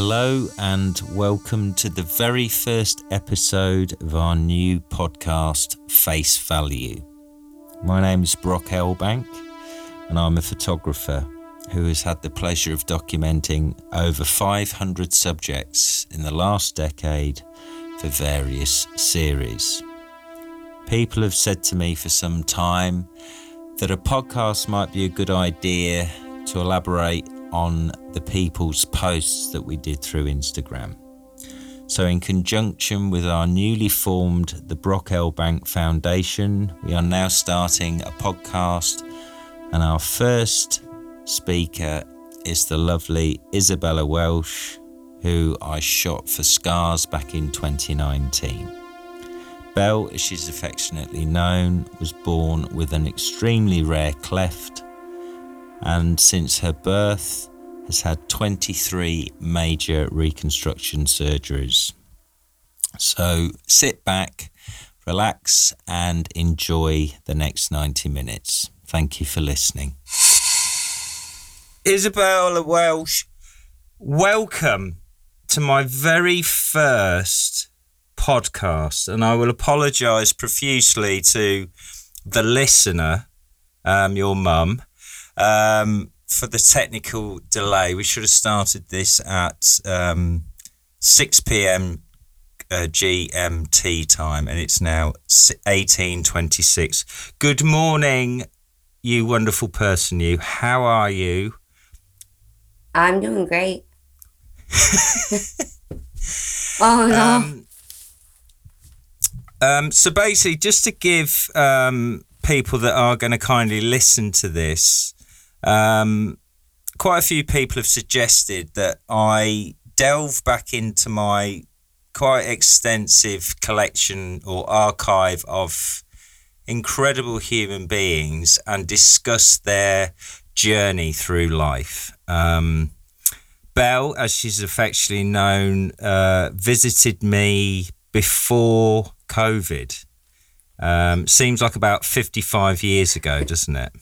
Hello, and welcome to the very first episode of our new podcast, Face Value. My name is Brock Elbank, and I'm a photographer who has had the pleasure of documenting over 500 subjects in the last decade for various series. People have said to me for some time that a podcast might be a good idea to elaborate on the people's posts that we did through Instagram. So, in conjunction with our newly formed the Brock Elbank Foundation, we are now starting a podcast, and our first speaker is the lovely Isabella Welch, who I shot for Scars back in 2019. Bel, as she's affectionately known, was born with an extremely rare cleft and since her birth has had 23 major reconstruction surgeries. So sit back, relax, and enjoy the next 90 minutes. Thank you for listening. Isabella Welch, welcome to my very first podcast. And I will apologise profusely to the listener, um, your mum, um, for the technical delay. We should have started this at um, 6 p.m. Uh, GMT time, and it's now 18:26. Good morning, you wonderful person. You, how are you? I'm doing great. oh no. Um, um, so basically, just to give um, people that are going to kindly listen to this um, quite a few people have suggested that I delve back into my quite extensive collection or archive of incredible human beings and discuss their journey through life. Um, Bel, as she's affectionately known, uh, visited me before COVID. Um, seems like about 55 years ago, doesn't it?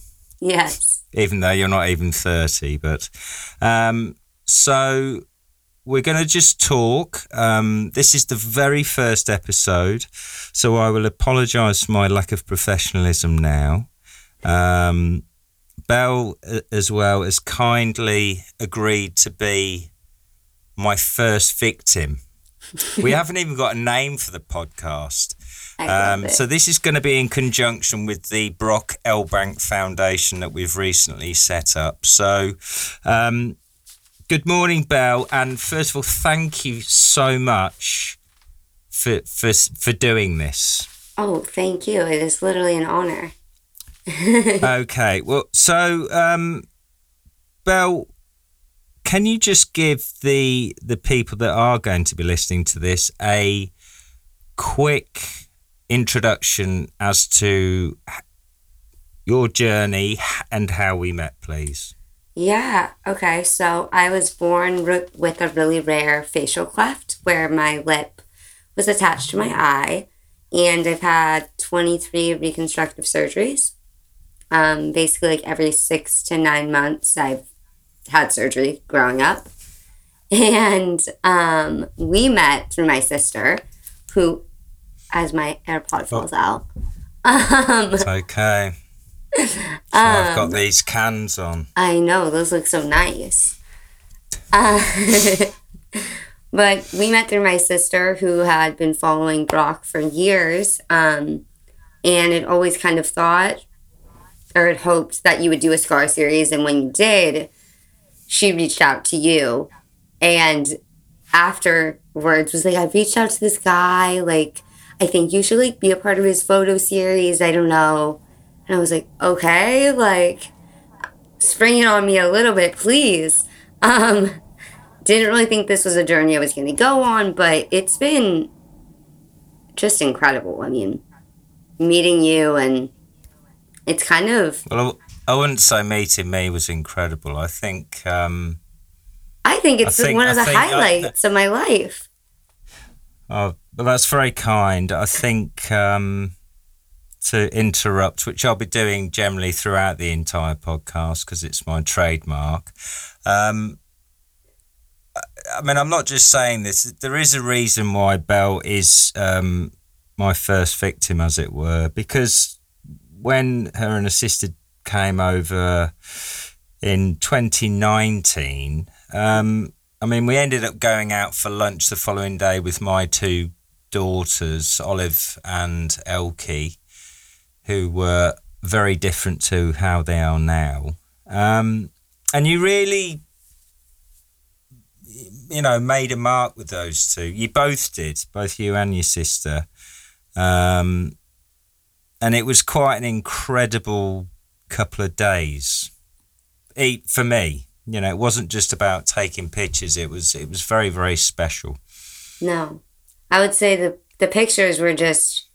Yes even though you're not even 30. But um, so we're going to just talk. Um, this is the very first episode, so I will apologise for my lack of professionalism now. Um, Bel, as well, has kindly agreed to be my first victim. we haven't even got a name for the podcast. Um, so this is going to be in conjunction with the Brock Elbank Foundation that we've recently set up. So, um, good morning, Bel, and first of all, thank you so much for for for doing this. Oh, thank you. It is literally an honor. okay, well, so um, Bel, can you just give the the people that are going to be listening to this a quick introduction as to your journey and how we met, please. Yeah, okay. So I was born with a really rare facial cleft where my lip was attached to my eye, and I've had 23 reconstructive surgeries. Um, basically, like every six to nine months, I've had surgery growing up. And um, we met through my sister, who as my AirPod falls out. Um, it's okay. So I've got um, these cans on. I know those look so nice. Uh, but we met through my sister who had been following Brock for years, um, and had always kind of thought or had hoped that you would do a scar series, and when you did, she reached out to you, and afterwards was like, I reached out to this guy, like I think you should like be a part of his photo series. I don't know. And I was like, okay, like spring it on me a little bit, please. Um, didn't really think this was a journey I was going to go on, but it's been just incredible. I mean, meeting you and it's kind of. Well, I wouldn't say meeting me was incredible. I think. Um, I think it's I think, one of the highlights I, of my life. Oh, well, that's very kind. I think um, to interrupt, which I'll be doing generally throughout the entire podcast because it's my trademark. Um, I mean, I'm not just saying this. There is a reason why Bel is um, my first victim, as it were, because when her and her sister came over in 2019, um, I mean, we ended up going out for lunch the following day with my two daughters, Olive and Elkie, who were very different to how they are now. Um, and you really, you know, made a mark with those two. You both did, both you and your sister. Um, and it was quite an incredible couple of days it, for me. You know, it wasn't just about taking pictures. It was it was very very special. No, I would say the the pictures were just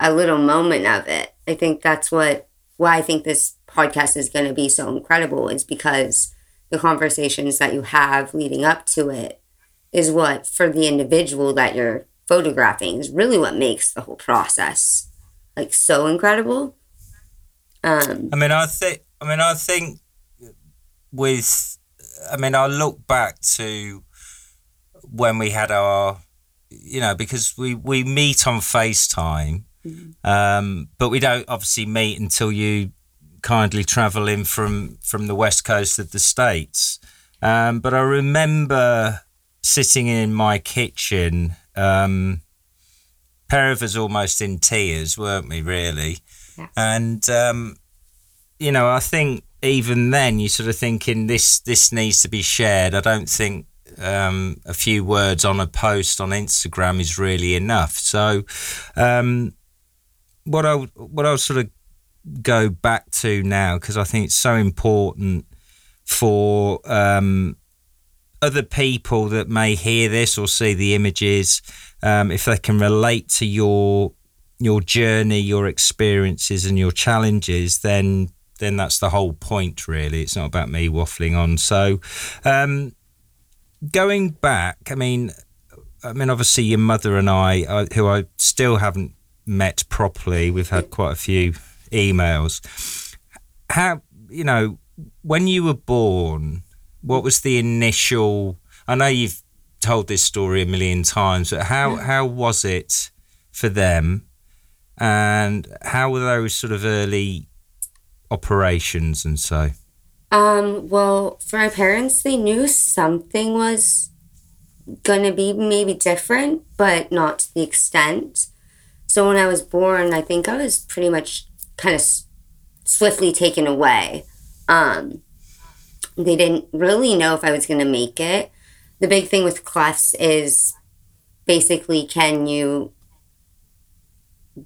a little moment of it. I think that's what why I think this podcast is going to be so incredible is because the conversations that you have leading up to it is what for the individual that you're photographing is really what makes the whole process like so incredible. Um, I mean, I think. I mean, I think with. I mean, I look back to when we had our, you know, because we we meet on FaceTime, mm-hmm. um, but we don't obviously meet until you kindly travel in from from the west coast of the states. Um, but I remember sitting in my kitchen. Um, pair of us almost in tears, weren't we? Really, yeah. and um, you know, I think even then you sort of thinking this this needs to be shared. I don't think um, a few words on a post on Instagram is really enough. So, um, what I what I'll sort of go back to now because I think it's so important for um, other people that may hear this or see the images, um, if they can relate to your your journey, your experiences, and your challenges, then then that's the whole point. Really, it's not about me waffling on. So, um, going back, I mean, I mean, obviously, your mother and I, I, who I still haven't met properly, we've had quite a few emails. How you know when you were born? What was the initial? I know you've told this story a million times, but how yeah. how was it for them, and how were those sort of early operations and so? Um, well, for my parents, they knew something was gonna be maybe different, but not to the extent. So when I was born, I think I was pretty much kind of s- swiftly taken away. Um, they didn't really know if I was going to make it. The big thing with clefts is basically can you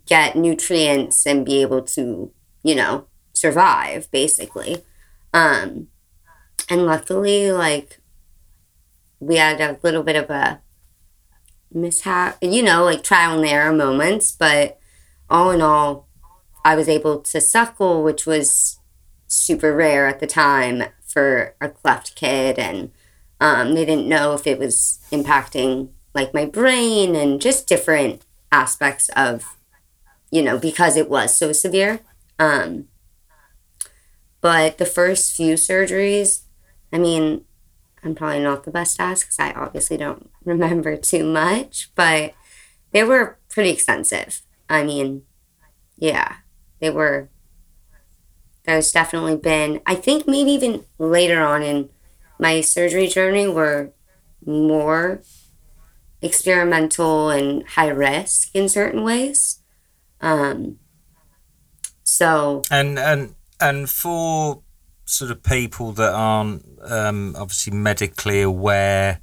get nutrients and be able to, you know, survive basically. Um, and luckily, like, we had a little bit of a mishap, you know, like trial and error moments, but all in all, I was able to suckle, which was super rare at the time for a cleft kid. And um, they didn't know if it was impacting like my brain and just different aspects of, you know, because it was so severe. Um, but the first few surgeries, I mean, I'm probably not the best at because I obviously don't remember too much, but they were pretty extensive. I mean, yeah, they were there's definitely been i think maybe even later on in my surgery journey were more experimental and high risk in certain ways um so and and and for sort of people that aren't um obviously medically aware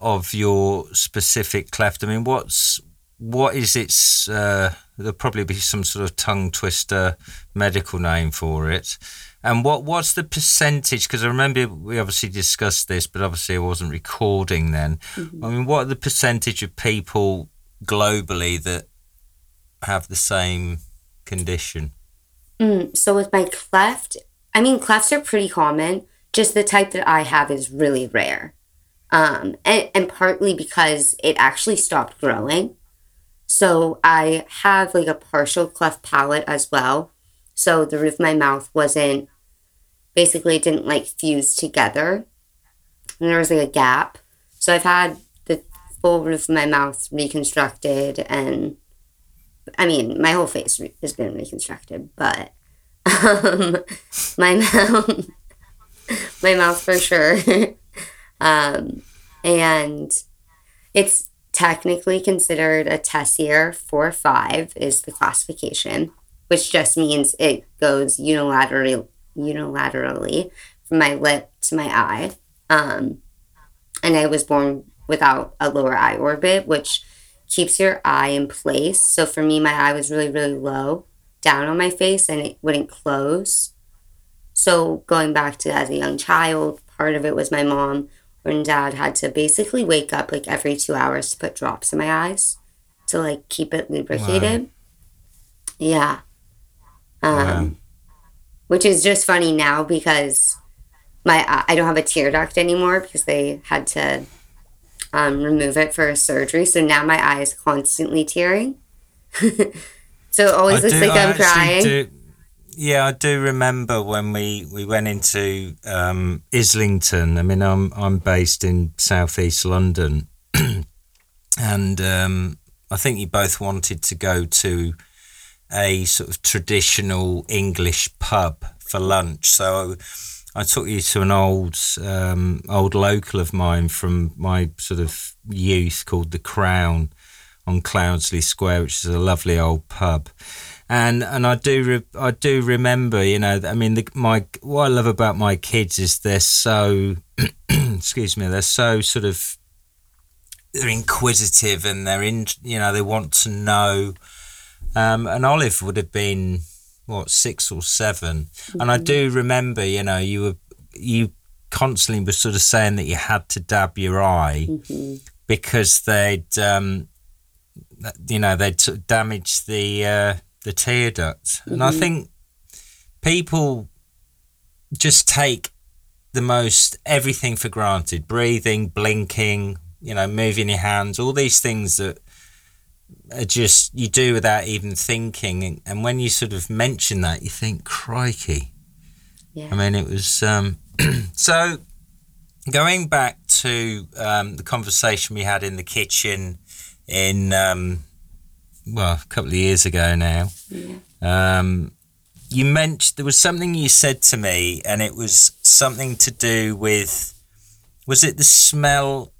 of your specific cleft i mean what's what is its uh There'll probably be some sort of tongue twister medical name for it. And what what's the percentage? Because I remember we obviously discussed this, but obviously I wasn't recording then. Mm-hmm. I mean, what are the percentage of people globally that have the same condition? Mm, so with my cleft, I mean, clefts are pretty common. Just the type that I have is really rare. Um, and, and partly because it actually stopped growing. So I have like a partial cleft palate as well. So the roof of my mouth wasn't basically didn't like fuse together. And there was like a gap. So I've had the full roof of my mouth reconstructed, and I mean, my whole face re- has been reconstructed, but um, my mouth, my mouth for sure. um, and it's technically considered a Tessier 4 5 is the classification, which just means it goes unilaterally unilaterally from my lip to my eye. Um, and I was born without a lower eye orbit, which keeps your eye in place. So for me, my eye was really, really low down on my face and it wouldn't close. So going back to as a young child, part of it was my mom and dad had to basically wake up like every two hours to put drops in my eyes to like keep it lubricated. Wow. Yeah. Um, wow. Which is just funny now because my I don't have a tear duct anymore because they had to um, remove it for a surgery. So now my eye is constantly tearing. so it always I looks do, like I I'm crying. Do, yeah, I do remember when we, we went into um, Islington. I mean, I'm I'm based in southeast London, and um, I think you both wanted to go to a sort of traditional English pub for lunch. So I took you to an old um, old local of mine from my sort of youth called the Crown on Cloudesley Square, which is a lovely old pub. And and I do re- I do remember, you know, I mean, the, my what I love about my kids is they're so, excuse me, they're so sort of they're inquisitive and they're in, you know, they want to know. Um, and Olive would have been what six or 7 mm-hmm. and I mm-hmm. do remember, you know, you were you constantly were sort of saying that you had to dab your eye mm-hmm. because they'd um, you know they'd sort of damaged the uh, the tear duct, mm-hmm. and I mm-hmm. think people just take the most everything for granted breathing blinking you know moving your hands all these things that are just you do without even thinking and, when you sort of mention that you think crikey yeah. i mean it was um, so going back to um, the conversation we had in the kitchen in um, well a couple of years ago now yeah. Um, you mentioned there was something you said to me and it was something to do with was it the smell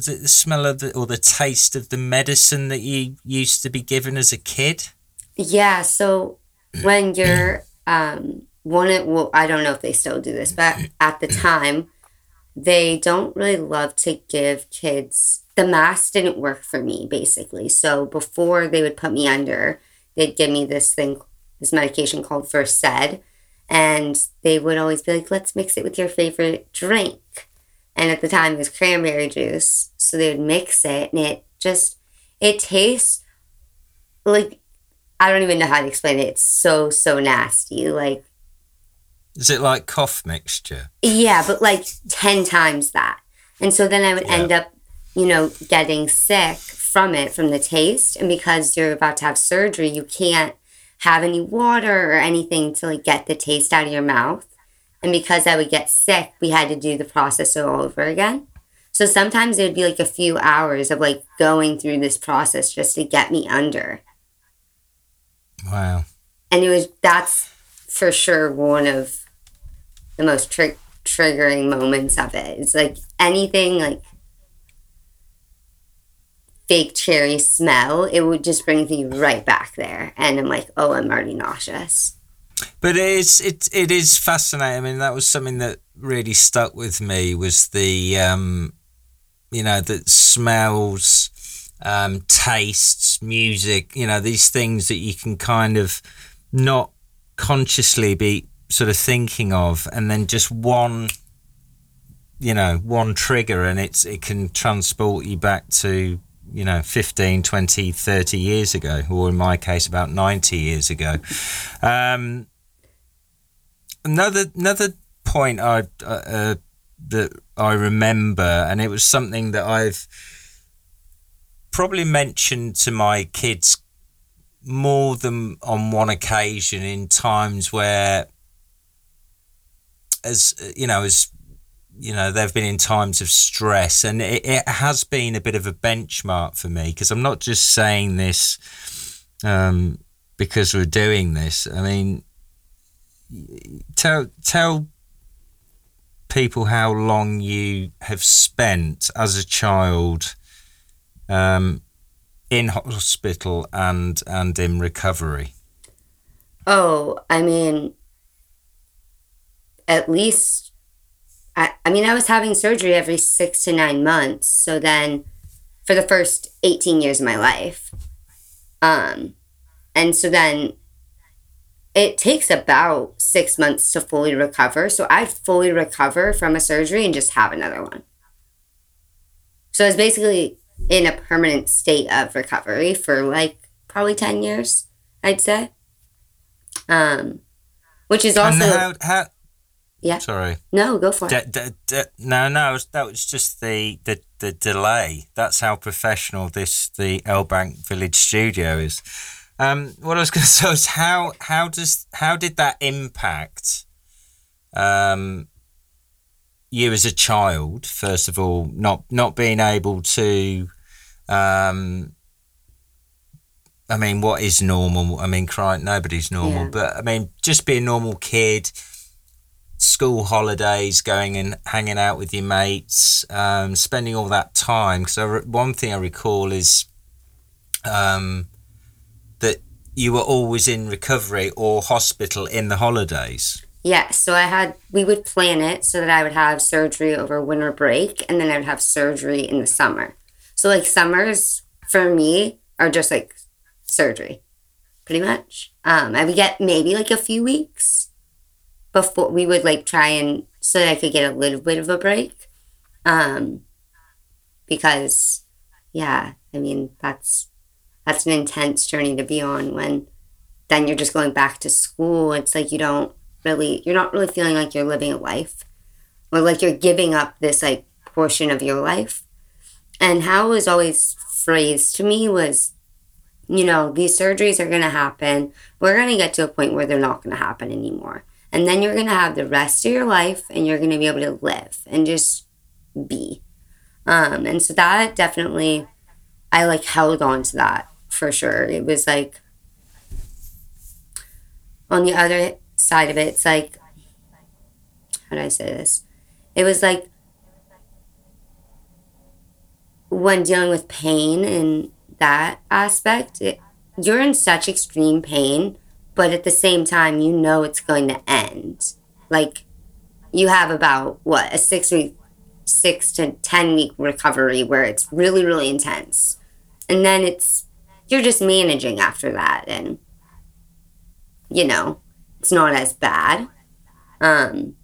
was it the smell of the or the taste of the medicine that you used to be given as a kid? Yeah. So mm. when you're um, one, well, I don't know if they still do this, but mm. at the mm. time, they don't really love to give kids. The mask didn't work for me, basically. So before they would put me under, they'd give me this thing, this medication called Versed, and they would always be like, "Let's mix it with your favorite drink." And at the time it was cranberry juice. So they would mix it, and it just it tastes like I don't even know how to explain it. It's so so nasty. Like, is it like cough mixture? Yeah, but like ten times that. And so then I would yeah. end up, you know, getting sick from it from the taste, and because you're about to have surgery, you can't have any water or anything to like get the taste out of your mouth. And because I would get sick, we had to do the process all over again. So sometimes it would be like a few hours of like going through this process just to get me under. Wow. And it was, that's for sure one of the most tri- triggering moments of it. It's like anything like fake cherry smell, it would just bring me right back there. And I'm like, oh, I'm already nauseous. But it is it it is fascinating. I mean, that was something that really stuck with me was the um, you know that smells, um, tastes, music. You know these things that you can kind of not consciously be sort of thinking of, and then just one you know one trigger and it's it can transport you back to you know 15 20 30 years ago or in my case about 90 years ago um, another another point I uh, uh, that I remember, and it was something that I've probably mentioned to my kids more than on one occasion in times where as you know as you know they've been in times of stress. And it, it has been a bit of a benchmark for me because i'm not just saying this um, because we're doing this. I mean tell tell people how long you have spent as a child um, in hospital and and in recovery oh i mean at least I, I mean, I was having surgery every six to nine months. So then for the first 18 years of my life. Um, and so then it takes about six months to fully recover. So I fully recover from a surgery and just have another one. So I was basically in a permanent state of recovery for like probably 10 years, I'd say. Um, which is also. How, how, yeah. Sorry. No, go for it. D- d- d- no, no, that was just the, the, the delay. That's how professional this the Elbank Village studio is. Um, what I was going to say is how how does how did that impact um, you as a child? First of all, not not being able to. Um, I mean, what is normal? I mean, crying. Nobody's normal, yeah. but I mean, just be a normal kid school holidays, going and hanging out with your mates, um, spending all that time. Because one thing I recall is um, you were always in recovery or hospital in the holidays. Yeah, so I had we would plan it so that I would have surgery over winter break and then I would have surgery in the summer. So like summers for me are just like surgery, pretty much. Um, I would get maybe like a few weeks before we would like try and so that I could get a little bit of a break. Um, because yeah, I mean that's that's an intense journey to be on when then you're just going back to school. It's like you don't really you're not really feeling like you're living a life. Or like you're giving up this like portion of your life. And how it was always phrased to me was, you know, these surgeries are gonna happen. We're gonna get to a point where they're not gonna happen anymore. And then you're going to have the rest of your life and you're going to be able to live and just be. Um, and so that definitely, I like held on to that for sure. It was like, on the other side of it, it's like, how do I say this? It was like when dealing with pain and that aspect, it, you're in such extreme pain but at the same time, you know it's going to end. Like, you have about what a six week, six to ten week recovery where it's really, really intense, and then it's you're just managing after that, and you know it's not as bad. Um,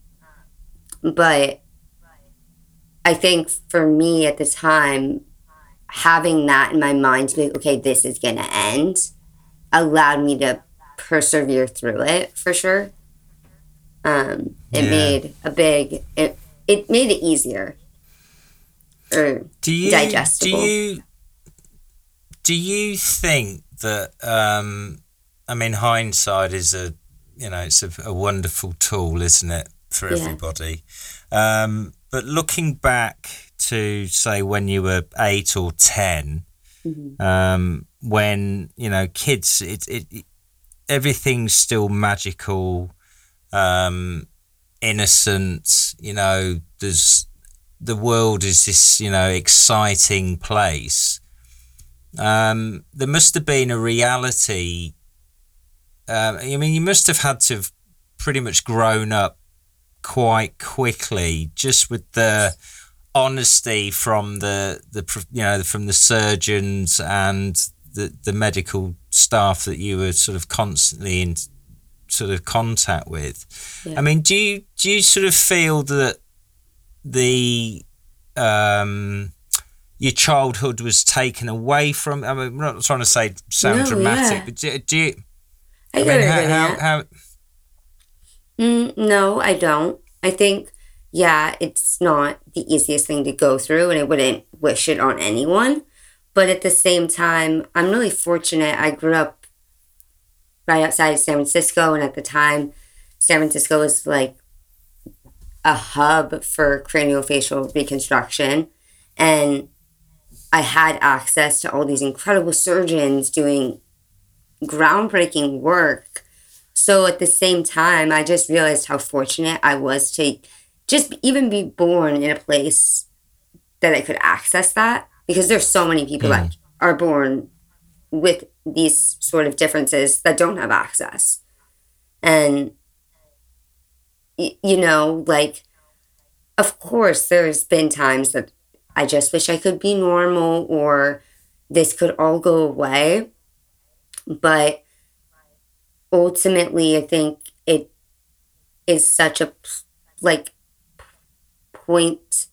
but I think for me at the time, having that in my mind to be like, okay, this is gonna end, allowed me to persevere through it for sure. Um, it yeah. made a big it it made it easier or do you, digestible. Do you do you think that um, I mean hindsight is a you know it's a, a wonderful tool, isn't it, for yeah. everybody? Um, but looking back to say when you were eight or 10 mm-hmm. um, when you know kids, it, it everything's still magical, um, innocent. You know, there's the world is this you know exciting place. Um, there must have been a reality. Uh, I mean, you must have had to have pretty much grown up quite quickly, just with the honesty from the the you know from the surgeons and the the medical staff that you were sort of constantly in sort of contact with. Yeah. I mean, do you do you sort of feel that the um, your childhood was taken away from? I mean, I'm not trying to say sound no, dramatic, yeah. but do, do, you? I, I mean, how, how, how, mm, no, I don't. I think, yeah, it's not the easiest thing to go through, and I wouldn't wish it on anyone. But at the same time, I'm really fortunate. I grew up right outside of San Francisco, and at the time, San Francisco was like a hub for craniofacial reconstruction. And I had access to all these incredible surgeons doing groundbreaking work. So at the same time, I just realized how fortunate I was to just even be born in a place that I could access that because there's so many people mm. that are born with these sort of differences that don't have access. And, you know, like, of course, there's been times that I just wish I could be normal or this could all go away. But ultimately, I think it is such a, like, point,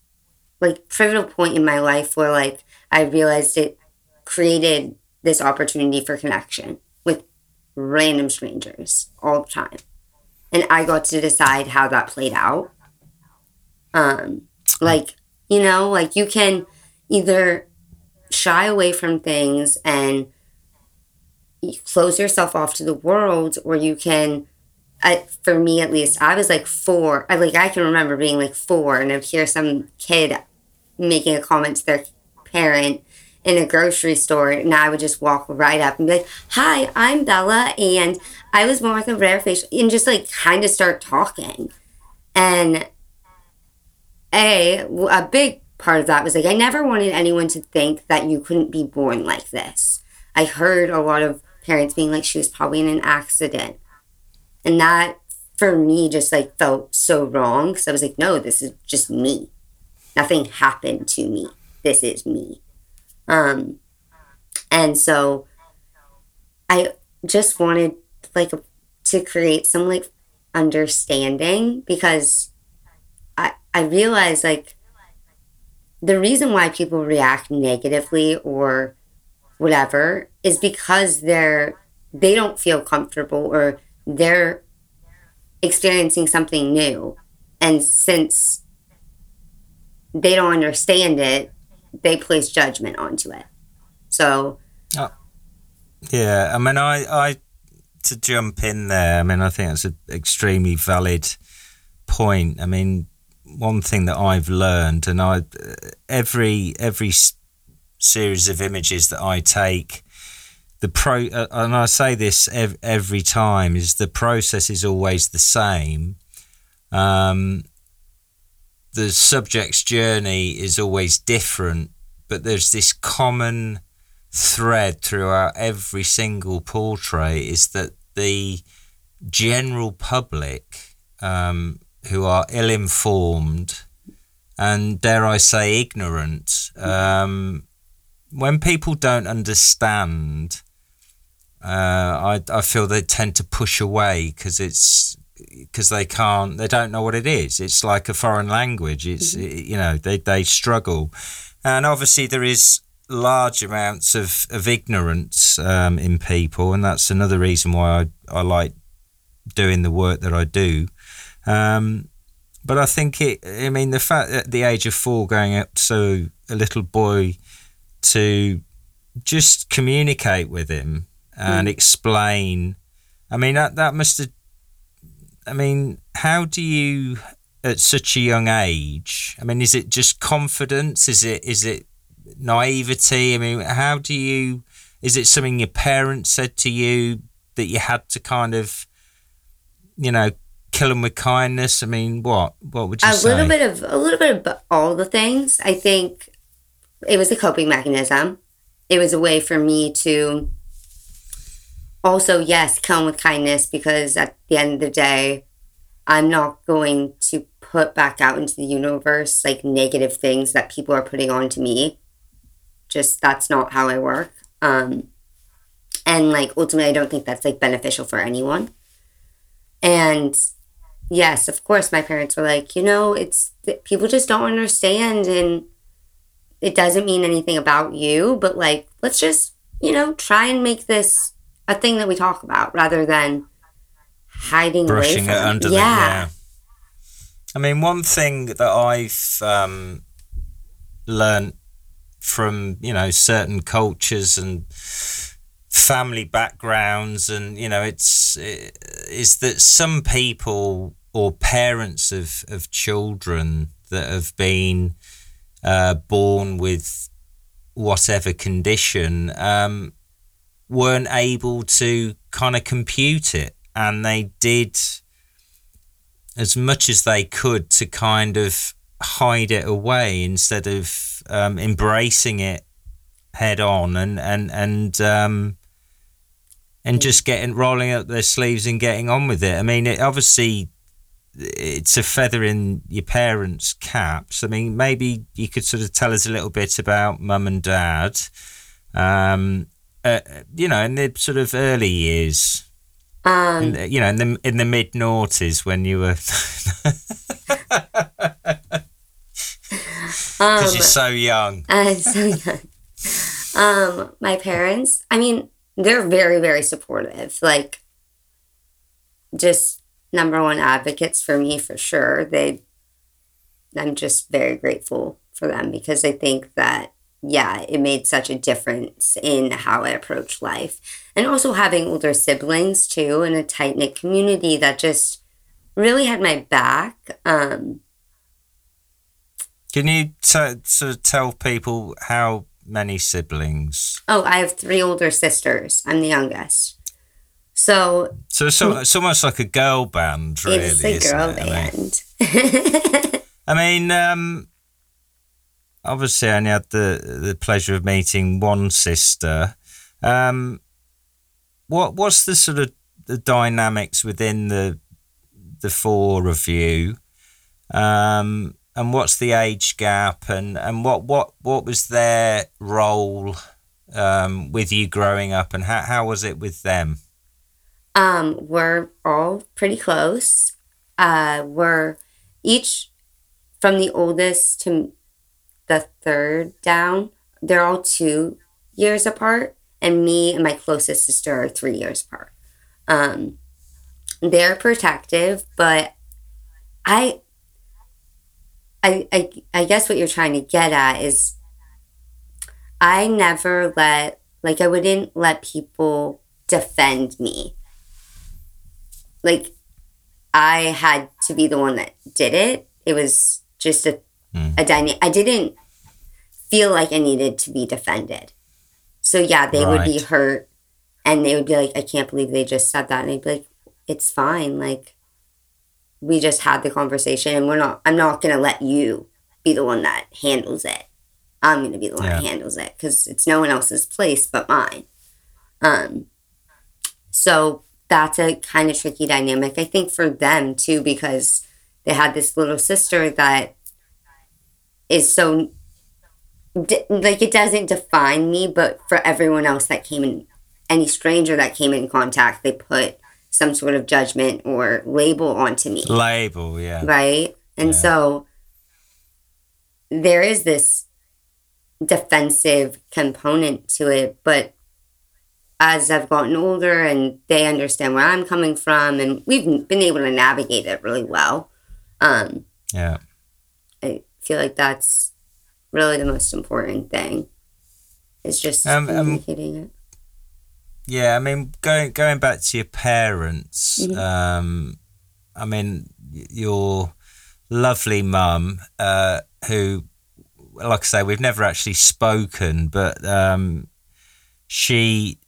like, pivotal point in my life where, like, I realized it created this opportunity for connection with random strangers all the time. And I got to decide how that played out. Um, like, you know, like you can either shy away from things and close yourself off to the world, or you can, I, for me at least, I was like four. I like I can remember being like four, and I'd hear some kid making a comment to their parent, in a grocery store and I would just walk right up and be like, Hi, I'm Bella and I was born with a rare facial and just like kind of start talking. And a a big part of that was like I never wanted anyone to think that you couldn't be born like this. I heard a lot of parents being like she was probably in an accident. And that for me just like felt so wrong because I was like, no, this is just me. Nothing happened to me. This is me. Um, and so I just wanted like to create some like understanding because I realized like the reason why people react negatively or whatever is because they're they don't feel comfortable or they're experiencing something new and since they don't understand it they place judgment onto it. So, uh, yeah, I mean, I, I to jump in there. I mean, I think that's an extremely valid point. I mean, one thing that I've learned, and I every every series of images that I take, the pro, uh, and I say this ev- every time, is the process is always the same. Um, the subject's journey is always different, but there's this common thread throughout every single portrait is that the general public um, who are ill informed and dare I say ignorant, um, when people don't understand, uh, I, I feel they tend to push away because it's because they can't they don't know what it is. It's like a foreign language. It's mm-hmm. you know they, they struggle. And obviously there is large amounts of, of ignorance um, in people and that's another reason why I, I like doing the work that I do um, but I think it I mean the fact at the age of four going up to a little boy to just communicate with him and mm. explain I mean that that must have I mean, how do you at such a young age? I mean, is it just confidence? Is it is it naivety? I mean, how do you? Is it something your parents said to you that you had to kind of, you know, kill them with kindness? I mean, what what would you a say? little bit of a little bit of all the things. I think it was a coping mechanism. It was a way for me to also, yes, come with kindness because at the end of the day, I'm not going to put back out into the universe like negative things that people are putting on to me. Just that's not how I work. Um, and like ultimately, I don't think that's like beneficial for anyone. And yes, of course, my parents were like, you know, it's people just don't understand, and it doesn't mean anything about you, but like, let's just, you know, try and make this a thing that we talk about rather than hiding brushing it under yeah. The, yeah. I mean, one thing that I've um, learned from you know certain cultures and family backgrounds, and you know, it's it, is that some people or parents of of children that have been uh, born with whatever condition um, weren't able to kind of compute it, and they did as much as they could to kind of hide it away instead of um, embracing it head on and and and um, and just getting rolling up their sleeves and getting on with it. I mean, it obviously it's a feather in your parents' caps. I mean, maybe you could sort of tell us a little bit about mum and dad. Um, uh, you know, in the sort of early years. Um, in, you know, in the in the mid noughties when you were, because um, you're so young. uh, so young. Um, my parents, I mean, they're very, very supportive. Like, just number one advocates for me for sure. They, I'm just very grateful for them because I think that yeah, it made such a difference in how I approach life. And also having older siblings too in a tight knit community that just really had my back. Um, Can you t- sort of tell people how many siblings? oh, I have three older sisters. I'm the youngest. So So it's, al- it's almost like a girl band, really. it's a girl it? I mean- band. I mean, um, obviously, I only had the the pleasure of meeting one sister. Um, what what's the sort of the dynamics within the the four of you? Um, and what's the age gap? And, and what, what what was their role um, with you growing up? And how how was it with them? Um, we're all pretty close. Uh, we're each from the oldest to the third down. They're all two years apart, and me and my closest sister are three years apart. Um, they're protective, but I, I, I, I guess what you're trying to get at is, I never let like I wouldn't let people defend me like I had to be the one that did it. It was just a Mm. a dynamic. I didn't feel like I needed to be defended. So yeah, they would be hurt, and they would be like, "I can't believe they just said that," and I'd be like, "It's fine. Like, we just had the conversation, and we're not. I'm not gonna let you be the one that handles it. I'm gonna be the one that handles it because it's no one else's place but mine." Um. So that's a kind of tricky dynamic, I think, for them too, because they had this little sister that is so like it doesn't define me, but for everyone else that came in, any stranger that came in contact, they put some sort of judgment or label onto me Label, yeah. right? And Yeah. so there is this defensive component to it, but as I've gotten older and they understand where I'm coming from, and we've been able to navigate it really well, um, Yeah. I feel like that's really the most important thing. Is just Um, um, communicating it. Yeah, I mean, going going back to your parents, Mhm. um, I mean, your lovely mum, uh, who, like I say, we've never actually spoken, but um, she,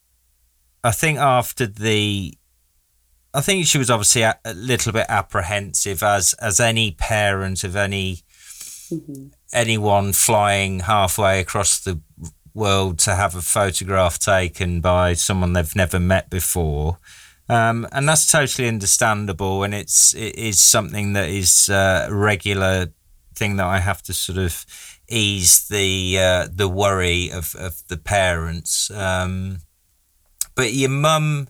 I think after the, I think she was obviously a, a little bit apprehensive, as as any parent of any Mhm. anyone flying halfway across the world to have a photograph taken by someone they've never met before. Um, and that's totally understandable, and it's it is something that is uh, a regular thing that I have to sort of ease the uh, the worry of, of the parents. Um, but your mum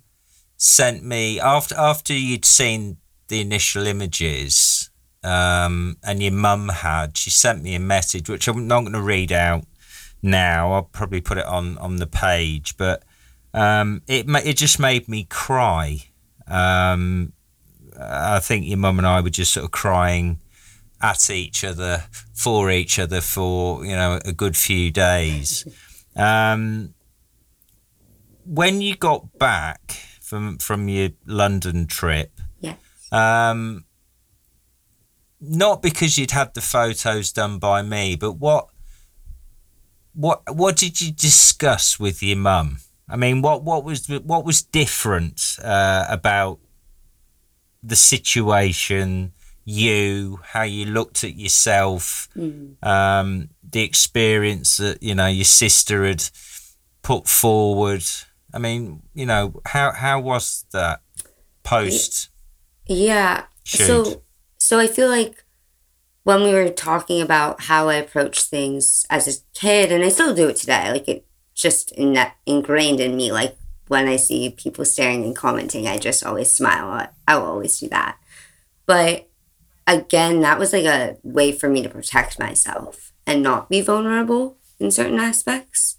sent me after after you'd seen the initial images um, and your mum had, she sent me a message, which I'm not going to read out now. I'll probably put it on, on the page, but um, it it just made me cry. Um, I think your mum and I were just sort of crying at each other, for each other, for you know a good few days. Um, when you got back from from your London trip, Yeah. um, not because you'd had the photos done by me, but what what what did you discuss with your mum? I mean, what what was what was different uh, about the situation, you, how you looked at yourself, Mm. um, the experience that you know your sister had put forward. I mean, you know, how how was that post Yeah. shoot? So so I feel like when we were talking about how I approach things as a kid, and I still do it today, like it just in that ingrained in me. Like when I see people staring and commenting, I just always smile. I, will always do that. But again, that was like a way for me to protect myself and not be vulnerable in certain aspects,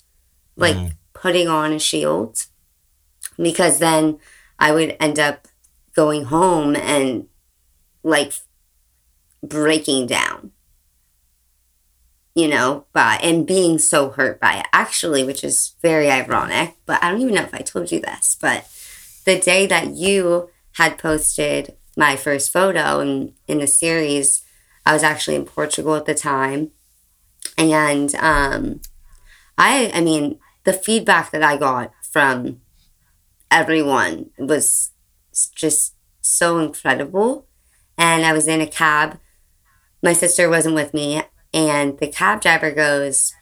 like Mm. Putting on a shield, because then I would end up going home and like breaking down you know by and being so hurt by it actually which is very ironic but i don't even know if i told you this but the day that you had posted my first photo in, in the series i was actually in portugal at the time and um i i mean the feedback that i got from everyone was just so incredible. And i was in a cab. My sister wasn't with me. And the cab driver goes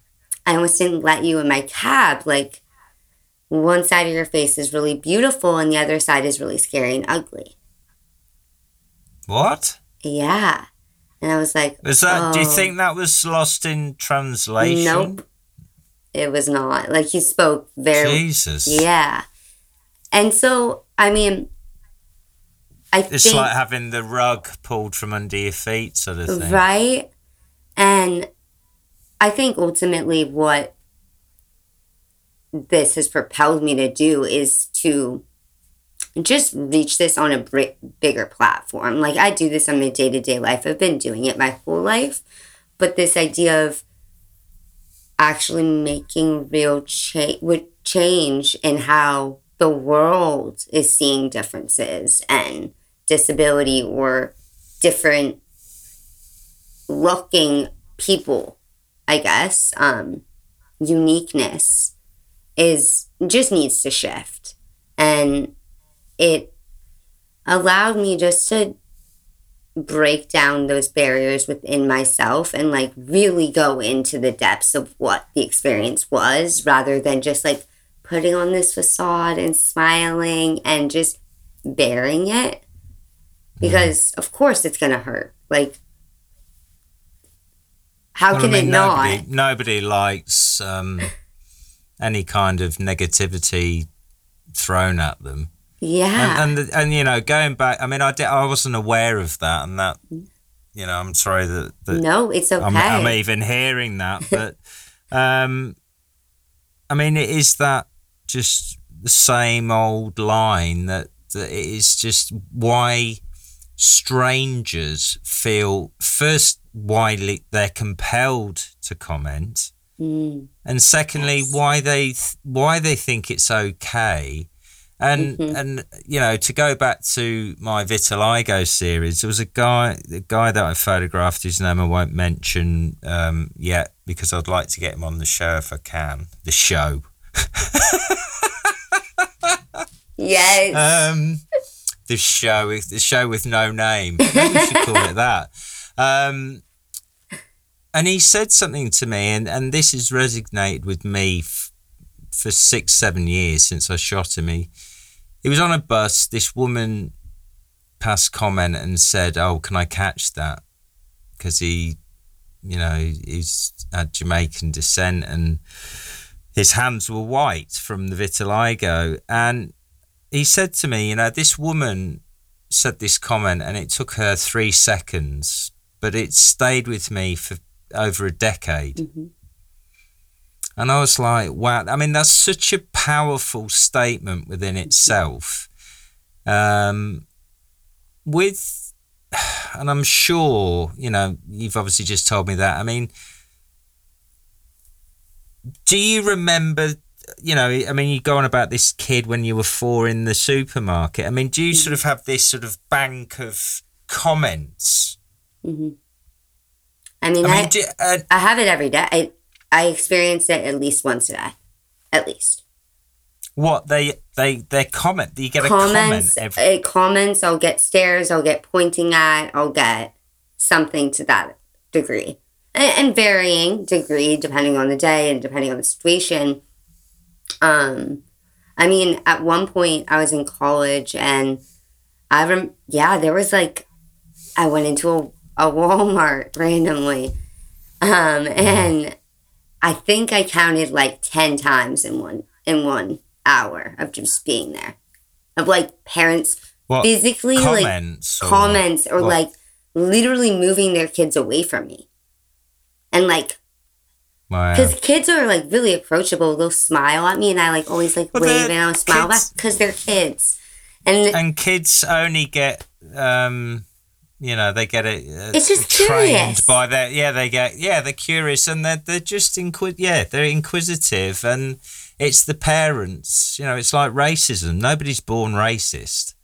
i almost didn't let you in my cab. Like one side of your face is really beautiful and the other side is really scary and ugly. What? Yeah. And i was like was that? Do you oh. think that was lost in translation? nope it was not like he spoke very Jesus. yeah and so i mean i It's think like having the rug pulled from under your feet, sort of thing. Right. And I think ultimately what this has propelled me to do is to just reach this on a bigger platform. Like I do this on my day to day life. I've been doing it my whole life. But this idea of actually making real change with change in how the world is seeing differences and disability or different looking people, I guess, um, uniqueness is just needs to shift. And it allowed me just to break down those barriers within myself and like really go into the depths of what the experience was rather than just like putting on this facade and smiling and just bearing it. Because of course it's gonna hurt. Like how Well, I can mean, it not? nobody, nobody likes um, any kind of negativity thrown at them. Yeah And and, the, and you know, going back, I mean, I did, I wasn't aware of that, and that, you know, I'm sorry that, that no it's okay I'm, I'm even hearing that, but um, I mean, it is that just the same old line that, that it is just why strangers feel first why li- they're compelled to comment, Mm, and secondly Yes. why they th- why they think it's okay. And Mhm. and you know to go back to my vitiligo series, there was a guy the guy that I photographed his name I won't mention um, yet because I'd like to get him on the show if I can. The show. yes Um, the show, with- the show with no name. We should call it that. Um, and he said something to me, and, and this has resonated with me f- for six, seven years since I shot him. He, he was on a bus. This woman passed comment and said, "Oh, can I catch that?" Because he, you know, he's had Jamaican descent and his hands were white from the vitiligo, and he said to me, you know, this woman said this comment and it took her three seconds, but it stayed with me for over a decade. Mhm. And I was like, wow. I mean, that's such a powerful statement within itself. Um, with, and I'm sure, you know, you've obviously just told me that. I mean, do you remember you know, I mean, you go on about this kid when you were four in the supermarket. I mean, do you sort of have this sort of bank of comments hmm I mean, I I, do, uh, I have it every day. I, I experience it at least once a day. At least. what they they they comment? You get a comment every. uh, comments, I'll get stares, I'll get pointing at, I'll get something to that degree. And, and varying degree depending on the day and depending on the situation. Um, I mean, at one point I was in college and I rem- yeah, there was like, I went into a, a Walmart randomly. Um, and I think I counted like 10 times in one, in one hour of just being there. Of like parents What physically like comments? or- comments or what? like literally moving their kids away from me. And like, because kids are like really approachable, they'll smile at me and I like always like wave and I'll smile back because they're kids. And and kids only get um you know they get it uh, It's just trained curious. by their yeah they get yeah they're curious and they're they're just inquis yeah they're inquisitive and it's the parents you know it's like racism nobody's born racist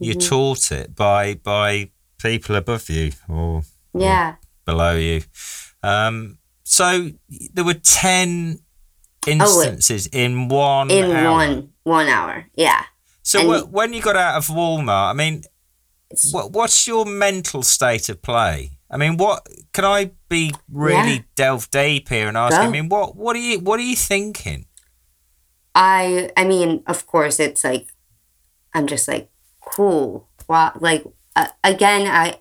you're Mm-hmm. taught it by by people above you or yeah, below you um so there were 10 instances in one Oh, in hour. one one hour. Yeah. So And- when you got out of Walmart, I mean, what, what's your mental state of play? I mean, what can I be really Yeah. delve deep here and ask? Go. I mean, what what are you what are you thinking? I I mean, of course, it's like I'm just like cool. Wow, like uh, again, I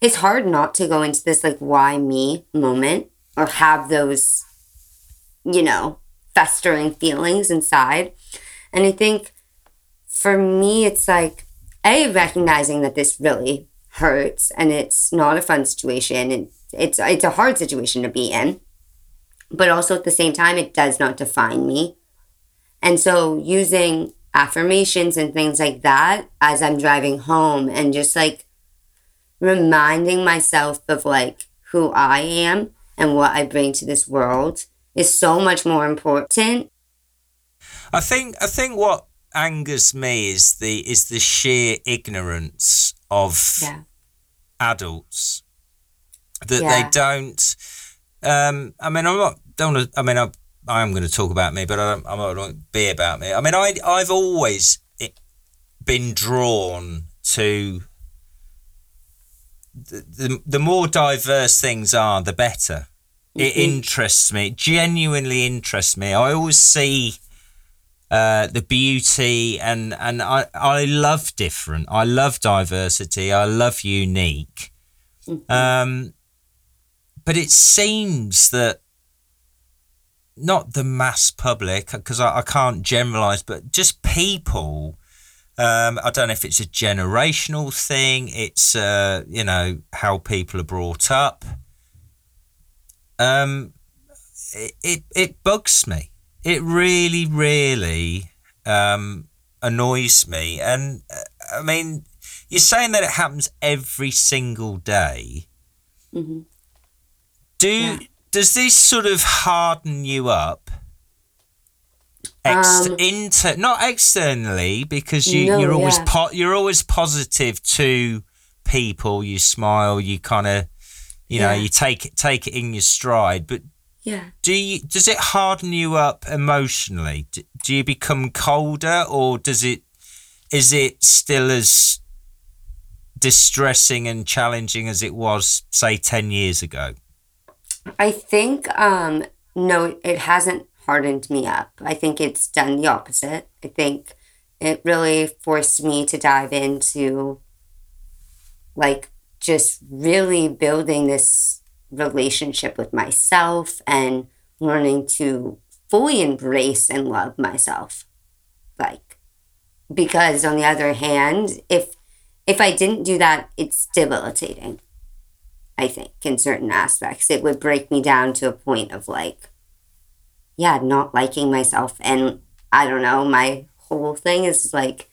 it's hard not to go into this like why me moment or have those you know festering feelings inside, and I think for me, it's like a recognizing that this really hurts and it's not a fun situation and it's it's a hard situation to be in, but also at the same time, it does not define me. And so using affirmations and things like that as I'm driving home and just like reminding myself of like who I am and what I bring to this world is so much more important. I think I think what angers me is the is the sheer ignorance of Yeah. adults that Yeah. they don't. Um, I mean, I'm not. Don't. wanna- I mean, I, I am going to talk about me, but I don't, I'm not going to be about me. I mean, I I've always been drawn to. The, the, the more diverse things are, the better. It Mhm. interests me. It genuinely interests me. I always see uh, the beauty and and I, I love different. I love diversity. I love unique. Um, but it seems that not the mass public, because I, I can't generalize, but just people. Um, I don't know if it's a generational thing. It's uh, you know how people are brought up. Um, it, it it bugs me. It really, really um, annoys me. And uh, I mean, you're saying that it happens every single day. hmm Do Yeah. does this sort of harden you up? Ex- Um, inter- not externally because you, No, you're always yeah. po- you're always positive to people. You smile. You kind of, you know, Yeah. you take it take it in your stride. But Yeah. do you does it harden you up emotionally? Do, do you become colder, or does it is it still as distressing and challenging as it was, say, ten years ago? I think um no, it hasn't hardened me up. I think it's done the opposite. I think it really forced me to dive into like just really building this relationship with myself and learning to fully embrace and love myself. Like because on the other hand, if if I didn't do that, it's debilitating. I think, in certain aspects. It would break me down to a point of like, yeah, not liking myself. And I don't know, my whole thing is like,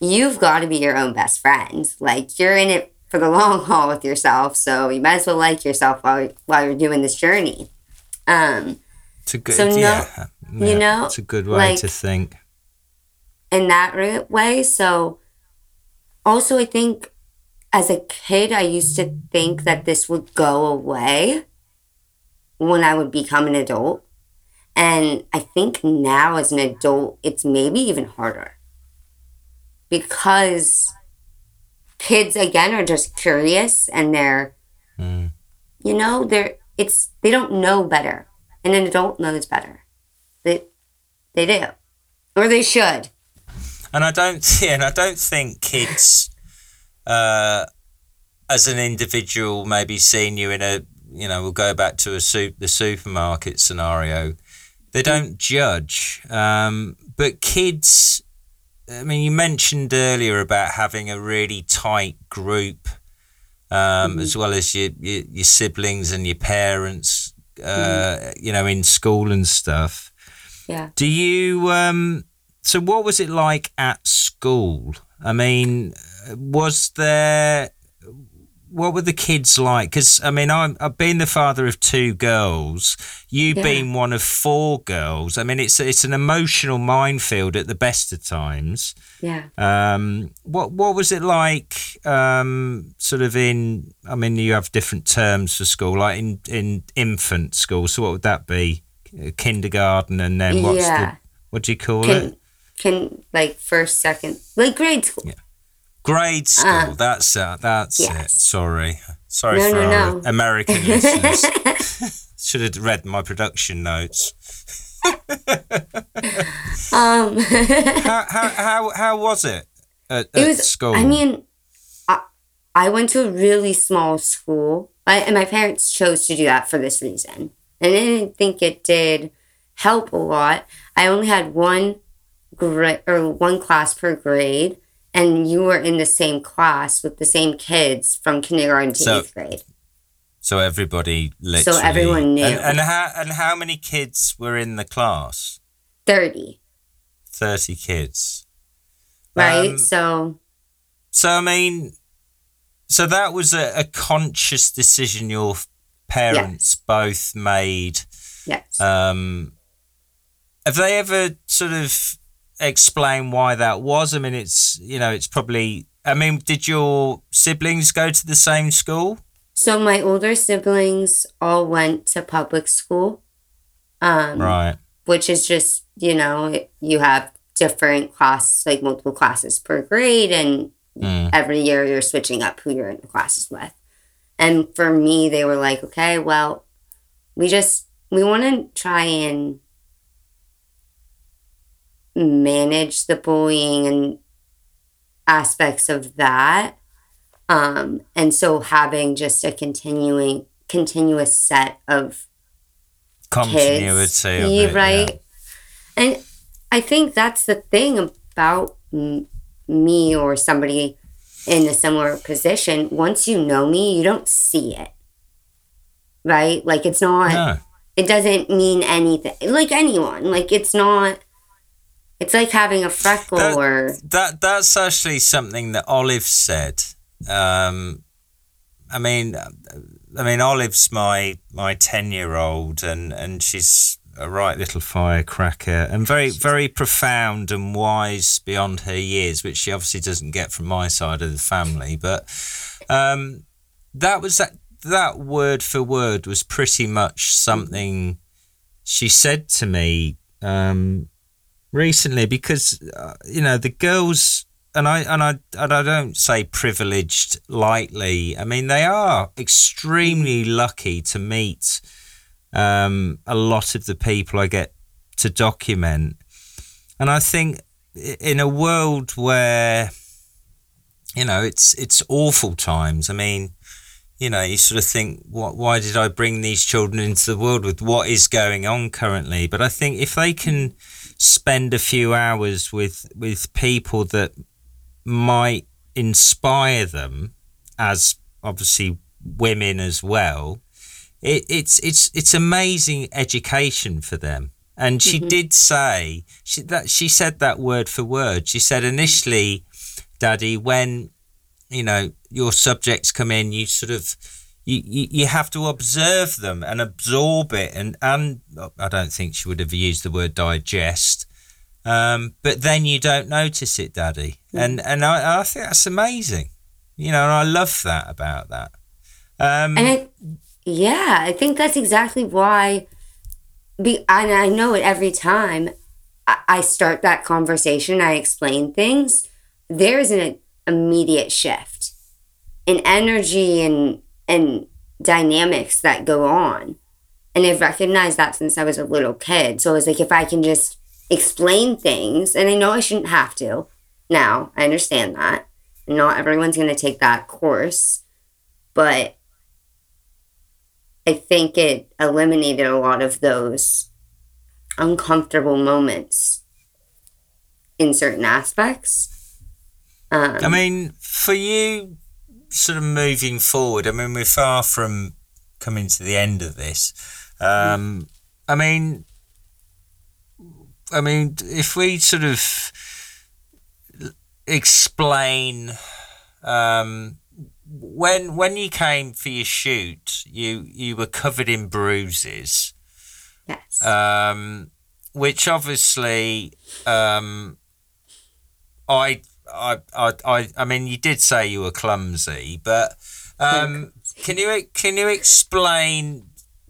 you've got to be your own best friend. Like, you're in it for the long haul with yourself. So you might as well like yourself while, while you're doing this journey. Um, It's a good, So no- yeah, you know, it's a good way like- to think. in that way. So, also, I think as a kid, I used to think that this would go away when I would become an adult. And I think now as an adult, it's maybe even harder because kids again are just curious and they're mm. you know they're it's they don't know better. And an adult knows better. They they do. Or they should. And i don't yeah and i don't think kids uh as an individual maybe seeing you in a you know we'll go back to a soup the supermarket scenario they don't judge. Um but kids I mean, you mentioned earlier about having a really tight group, um, mm-hmm. as well as your, your, your siblings and your parents, uh, mm-hmm. you know, in school and stuff. Yeah. Do you? Um, so, what was it like at school? I mean, was there what were the kids like? Because I mean, I'm, I've been the father of two girls. You yeah. being one of four girls. I mean, it's it's an emotional minefield at the best of times. Yeah. Um. What What was it like? Um. Sort of in. I mean, you have different terms for school, like in in infant school. So what would that be? Kindergarten, and then what's yeah. the what do you call Kin- it? Can like first, second, like grade school. Yeah. Grade school. Uh, that's uh, that's yes. it. Sorry, sorry no, for no, our no. American listeners. Should have read my production notes. um, how, how how how was it at, it was, school? I mean, I, I went to a really small school, I, and my parents chose to do that for this reason. And I didn't think it did help a lot. I only had one grade or one class per grade and you were in the same class with the same kids from kindergarten to so, eighth grade. So everybody literally. So everyone knew. And, and, how and how many kids were in the class? Thirty. Thirty kids. Right. Um, so. So I mean, so that was a, a conscious decision your parents yes. both made. Yes. Um, have they ever sort of explain why that was? I mean, it's you know, it's probably. I mean, did your siblings go to the same school? So my older siblings all went to public school. Um, right. Which is just you know you have different classes like multiple classes per grade and mm. every year you're switching up who you're in the classes with. And for me, they were like, okay, well, we just we want to try and manage the bullying and aspects of that. Um, and so having just a continuing continuous set of continuity kids, of it, right? Yeah. And I think that's the thing about m- me or somebody in a similar position. Once you know me, you don't see it, right? Like it's not. No. It doesn't mean anything. Like anyone, like it's not it's like having a freckle that, or that. That's actually something that Olive said. Um, I mean, I mean, Olive's my my ten year old, and and she's a right little firecracker and very very profound and wise beyond her years, which she obviously doesn't get from my side of the family. But um, that was that that word for word was pretty much something she said to me um, recently because uh, you know the girls and I and I and I don't say privileged lightly. I mean they are extremely lucky to meet um, a lot of the people I get to document, and I think in a world where you know it's it's awful times. I mean, you know, you sort of think, what? Why did I bring these children into the world with what is going on currently? But I think if they can spend a few hours with with people that might inspire them as obviously women as well it, it's it's it's amazing education for them and she mm-hmm. did say she that she said that word for word she said initially daddy when you know your subjects come in you sort of you, you, you have to observe them and absorb it and and I don't think she would have used the word digest um, but then you don't notice it daddy mm. and and I, I think that's amazing You know, and I love that about that. Um, And I, yeah, I think that's exactly why. Be, and I know it every time I, I start that conversation, I explain things. There is an immediate shift in energy and and dynamics that go on, and I've recognized that since I was a little kid. So I was like, if I can just explain things, and I know I shouldn't have to. Now I understand that, not everyone's going to take that course, but I think it eliminated a lot of those uncomfortable moments in certain aspects. Um, I mean, for you, sort of moving forward, I mean, we're far from coming to the end of this. Um, I mean, I mean, if we sort of explain um, when when you came for your shoot, you you were covered in bruises, yes. um, which obviously um, I, I I I I mean you did say you were clumsy, but um, can you can you explain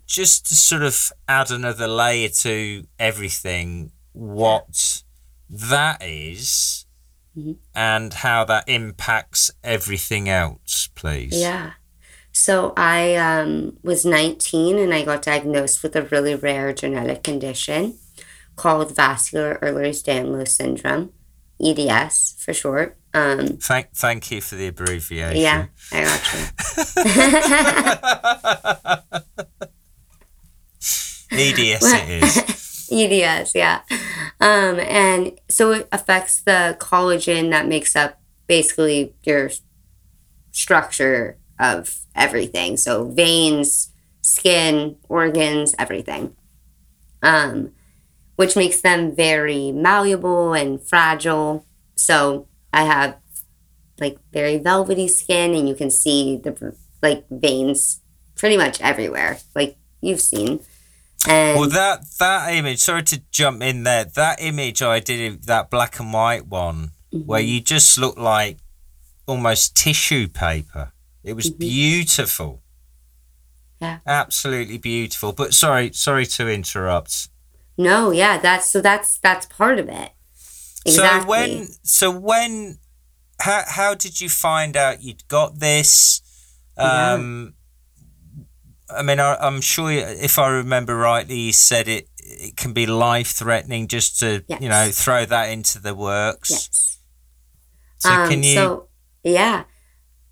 just to sort of add another layer to everything what that is Mhm. and how that impacts everything else, please? Yeah. So I um, was 19 and I got diagnosed with a really rare genetic condition called vascular Ehlers-Danlos syndrome, EDS for short. Um, Thank, thank you for the abbreviation. yeah, I got you. EDS it is. EDS, yeah. Um, and so it affects the collagen that makes up basically your structure of everything. So veins, skin, organs, everything. Um, which makes them very malleable and fragile. So I have like very velvety skin, and you can see the like veins pretty much everywhere, like you've seen. And Well, that that image. Sorry to jump in there. That image I did, that black and white one, where Mm-hmm. you just look like almost tissue paper. It was beautiful. Mm-hmm. Yeah. Absolutely beautiful. But sorry, sorry to interrupt. No, yeah, that's so that's that's part of it. Exactly. So when so when how how did you find out you'd got this? Yeah. Um I mean I, I'm sure if I remember rightly you said it it can be life threatening just to you know throw that into the works. yes. So um, can you So yeah,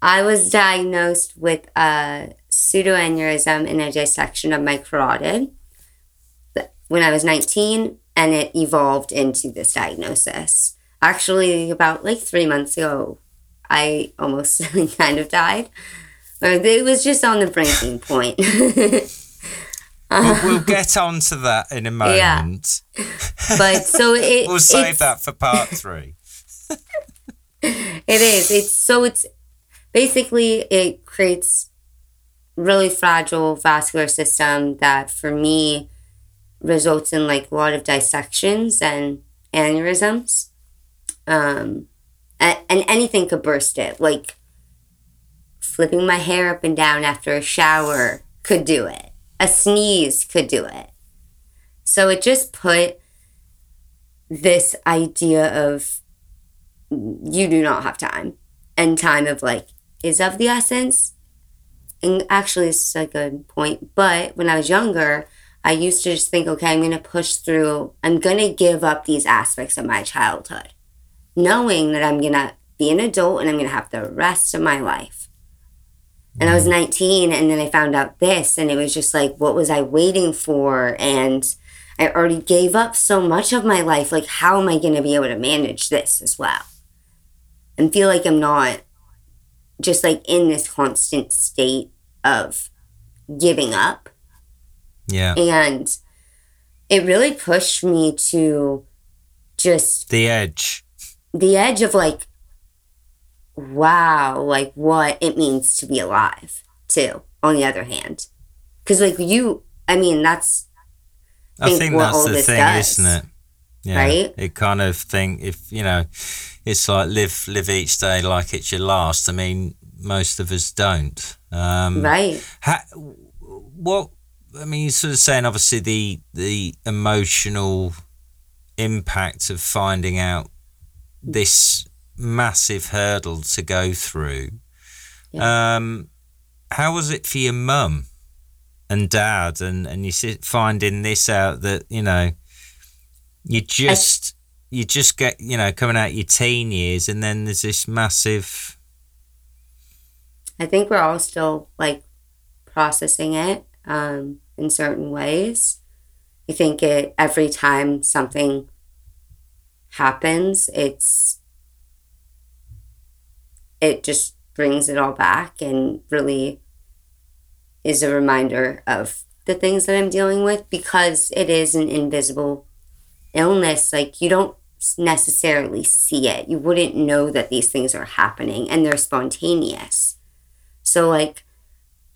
I was diagnosed with a pseudoaneurysm in a dissection of my carotid when I was 19, and it evolved into this diagnosis. Actually, about like three months ago, I almost kind of died. Or it was just on the breaking point. we'll, we'll um, get on to that in a Yeah. moment. but so it We'll save that for part three. It is. It's so it's basically it creates really fragile vascular system that for me results in like a lot of dissections and aneurysms. Um and, and anything could burst it. Like flipping my hair up and down after a shower could do it. A sneeze could do it. So it just put this idea of you do not have time and time of like is of the essence and actually it's a good point but when i was younger i used to just think okay i'm going to push through i'm going to give up these aspects of my childhood knowing that i'm going to be an adult and i'm going to have the rest of my life. And i was mm-hmm. 19 and then i found out this and it was just like what was i waiting for? And i already gave up so much of my life like how am i going to be able to manage this as well? And feel like I'm not just like in this constant state of giving up. Yeah. And it really pushed me to just The edge. the edge of like, wow, like what it means to be alive, too, on the other hand. Because, like, you, I mean, that's I think think that's the thing, does, isn't it? Yeah. right? It kind of thing if you know, it's like live live each day like it's your last. I mean, most of us don't. Um, right. Ha- what I mean, you're sort of saying obviously the the emotional impact of finding out this massive hurdle to go through. Yeah. Um, how was it for your mum and dad, and and you sit finding this out that you know you just you just get you know coming out your teen years, and then there's this massive. I think we're all still like processing it um, in certain ways. I think it every time something happens, it's it just brings it all back and really is a reminder of the things that I'm dealing with because it is an invisible illness. Like you don't necessarily see it. You wouldn't know that these things are happening and they're spontaneous. So like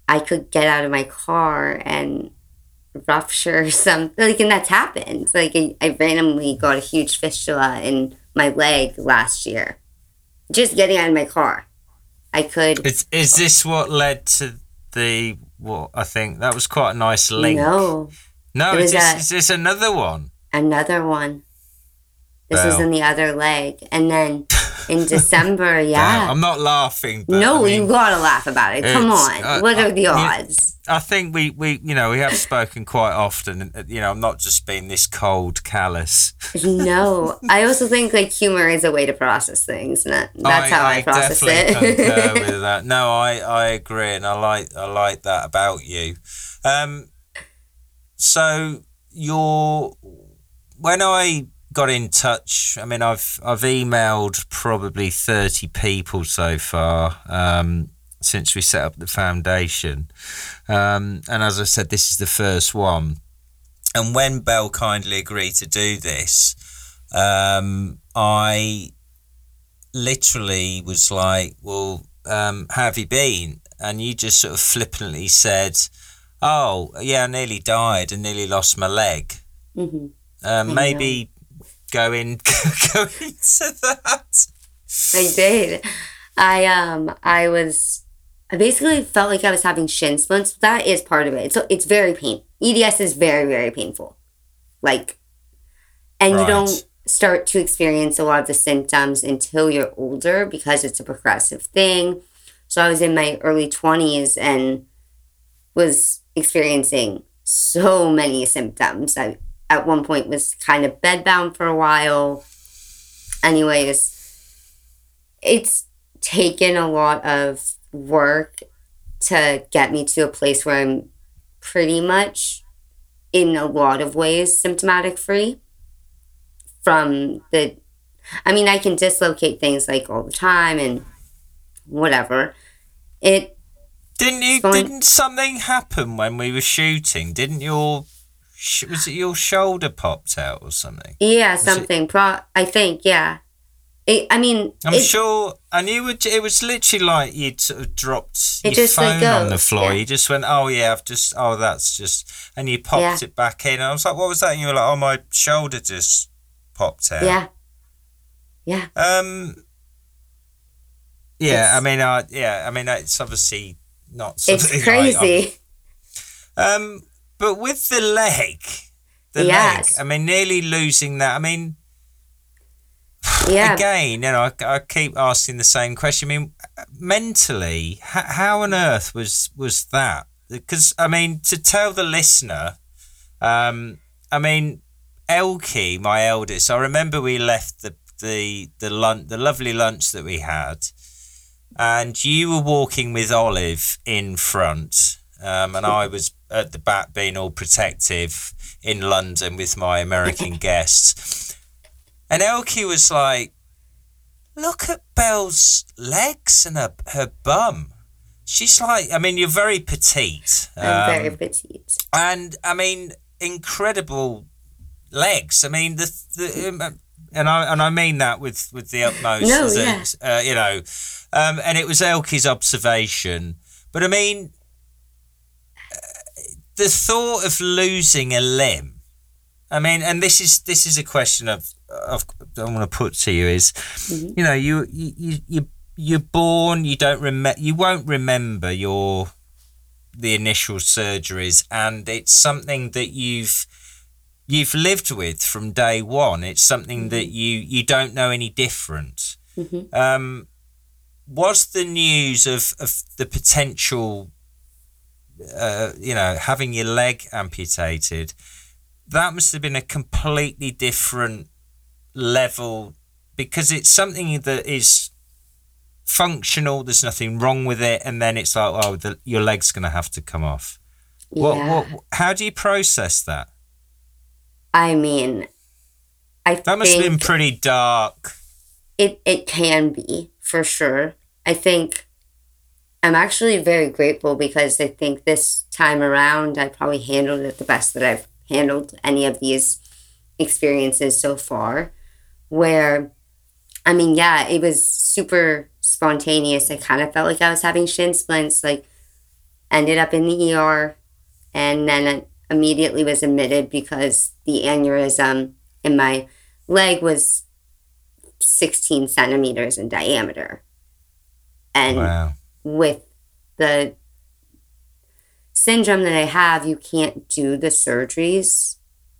I could get out of my car and rupture something. like and that's happened. Like I, I randomly got a huge fistula in my leg last year. Just getting out of my car. I could Is is this what led to the what I think that was quite a nice link? No. no, is was this, a- is this another one? Another one. This is in the other leg. And then in December, Damn, yeah. I'm not laughing. But no, I mean, you gotta laugh about it. Come on. uh, what are the odds? I think we, we you know we have spoken quite often. You know, I'm not just being this cold, callous. no. I also think like humor is a way to process things. And that, that's how I, process definitely concur it. with that. No, I, I agree, and I like I like that about you. Um, so your when I got in touch, I mean, I've I've emailed probably thirty people so far um, since we set up the foundation, um, and as I said, this is the first one. And when Bel kindly agreed to do this, um, I literally was like, "Well, um, how have you been?" And you just sort of flippantly said, "Oh, yeah, I nearly died and nearly lost my leg." hmm Um, maybe go in, go into that. I did. I um I was I basically felt like I was having shin splints. That is part of it. It's it's very pain. EDS is very very painful. Like, and you don't start to experience a lot of the symptoms until you're older because it's a progressive thing. So I was in my early twenties and was experiencing so many symptoms. I at one point was kind of bedbound for a while. Anyways, it's taken a lot of work to get me to a place where I'm pretty much in a lot of ways symptomatic free from the I mean I can dislocate things like all the time and whatever. It Didn't you? Didn't something happen when we were shooting? Didn't your sh- was it your shoulder popped out or something? yeah, it- something pro I think, yeah. It, I mean, I'm it- sure, and you would. It was literally like you'd sort of dropped your phone on the floor. yeah. You just went, "Oh yeah, I've just. Oh, that's just," and you popped Yeah. it back in. And I was like, "What was that?" And you were like, "Oh, my shoulder just popped out." yeah. Yeah. Um. Yeah, It's- I mean, I yeah, I mean, it's obviously not It's crazy. I'm- um, but with the leg, the Yes. leg. I mean, nearly losing that. I mean, yeah. again, you know, I, I keep asking the same question. I mean, mentally, how, how on earth was was that? Because I mean, to tell the listener, um, I mean, Elkie, my eldest, I remember we left the the the lunch, the lovely lunch that we had, and you were walking with Olive in front, um, and I was at the back, being all protective in London with my American guests. And Elkie was like, "Look at Bel's legs and her her bum." She's like, I mean, you're very petite. I'm very um, petite. and I mean incredible legs. I mean the the um, and I and I mean that with with the utmost. No, a- yeah. uh, you know, um, and it was Elkie's observation. But I mean, the thought of losing a limb. I mean, and this is this is a question of of I want to put to you is, Mhm. you know, you you you- you you're born, you don't remember, you won't remember your the initial surgeries, and it's something that you've you've lived with from day one. It's something mm-hmm. that you you don't know any different. Mm-hmm. Um, was the news of of the potential, uh, you know, having your leg amputated? That must have been a completely different level because it's something that is functional. There's nothing wrong with it, and then it's like, oh, the, your leg's going to have to come off. Yeah. What, what? How do you process that? I mean, I that must have been pretty dark. It it can be for sure. I think I'm actually very grateful because I think this time around I probably handled it the best that I've handled any of these experiences so far. Where, I mean, yeah, it was super spontaneous. I kind of felt like I was having shin splints. Like, ended up in the ER, and then immediately was admitted because the aneurysm in my leg was 16 centimeters in diameter. And wow. With the syndrome that I have, you can't do the surgeries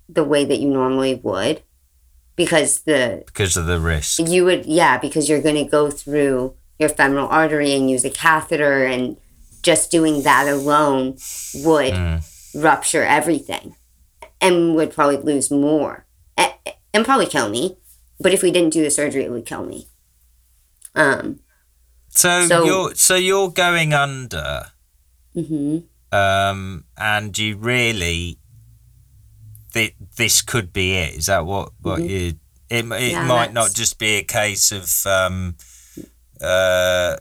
the way that you normally would because the because of the risk. You would yeah, because you're going to go through your femoral artery and use a catheter and just doing that alone would mm rupture everything and would probably lose more and probably kill me. But if we didn't do the surgery, it would kill me. Um, so, so you're so you're going under, mm-hmm. um, and you really th- this could be it. Is that what what mm-hmm. you? It it yeah, might not just be a case of um, uh,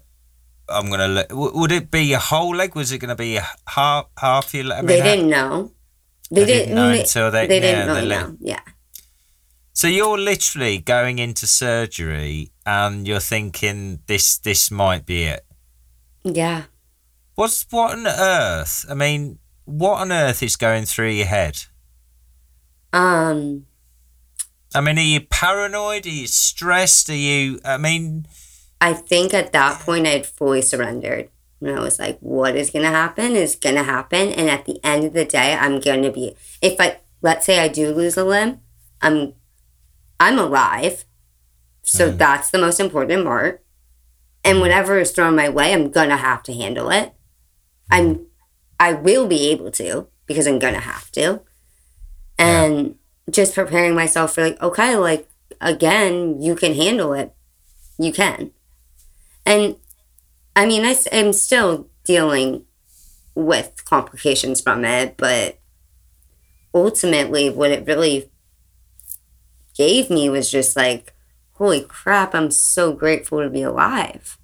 I'm gonna. let. would it be a whole leg? Was it gonna be half half your leg? I mean, they didn't know. They, they didn't, know until they. They didn't really know. Yeah. So you're literally going into surgery, and you're thinking this this might be it. Yeah. What's what on earth? I mean, what on earth is going through your head? Um. I mean, are you paranoid? Are you stressed? Are you? I mean I think at that point I'd fully surrendered. And I was like, what is going to happen is going to happen. And at the end of the day, I'm going to be, if I, let's say I do lose a limb, I'm, I'm alive. So mm. that's the most important part. And whatever is thrown my way, I'm to have to handle it. I'm, I will be able to because I'm to have to. And yeah. just preparing myself for like, okay, like, again, you can handle it. You can. And I mean, I, am still dealing with complications from it, but ultimately, what it really gave me was just like, holy crap, I'm so grateful to be alive.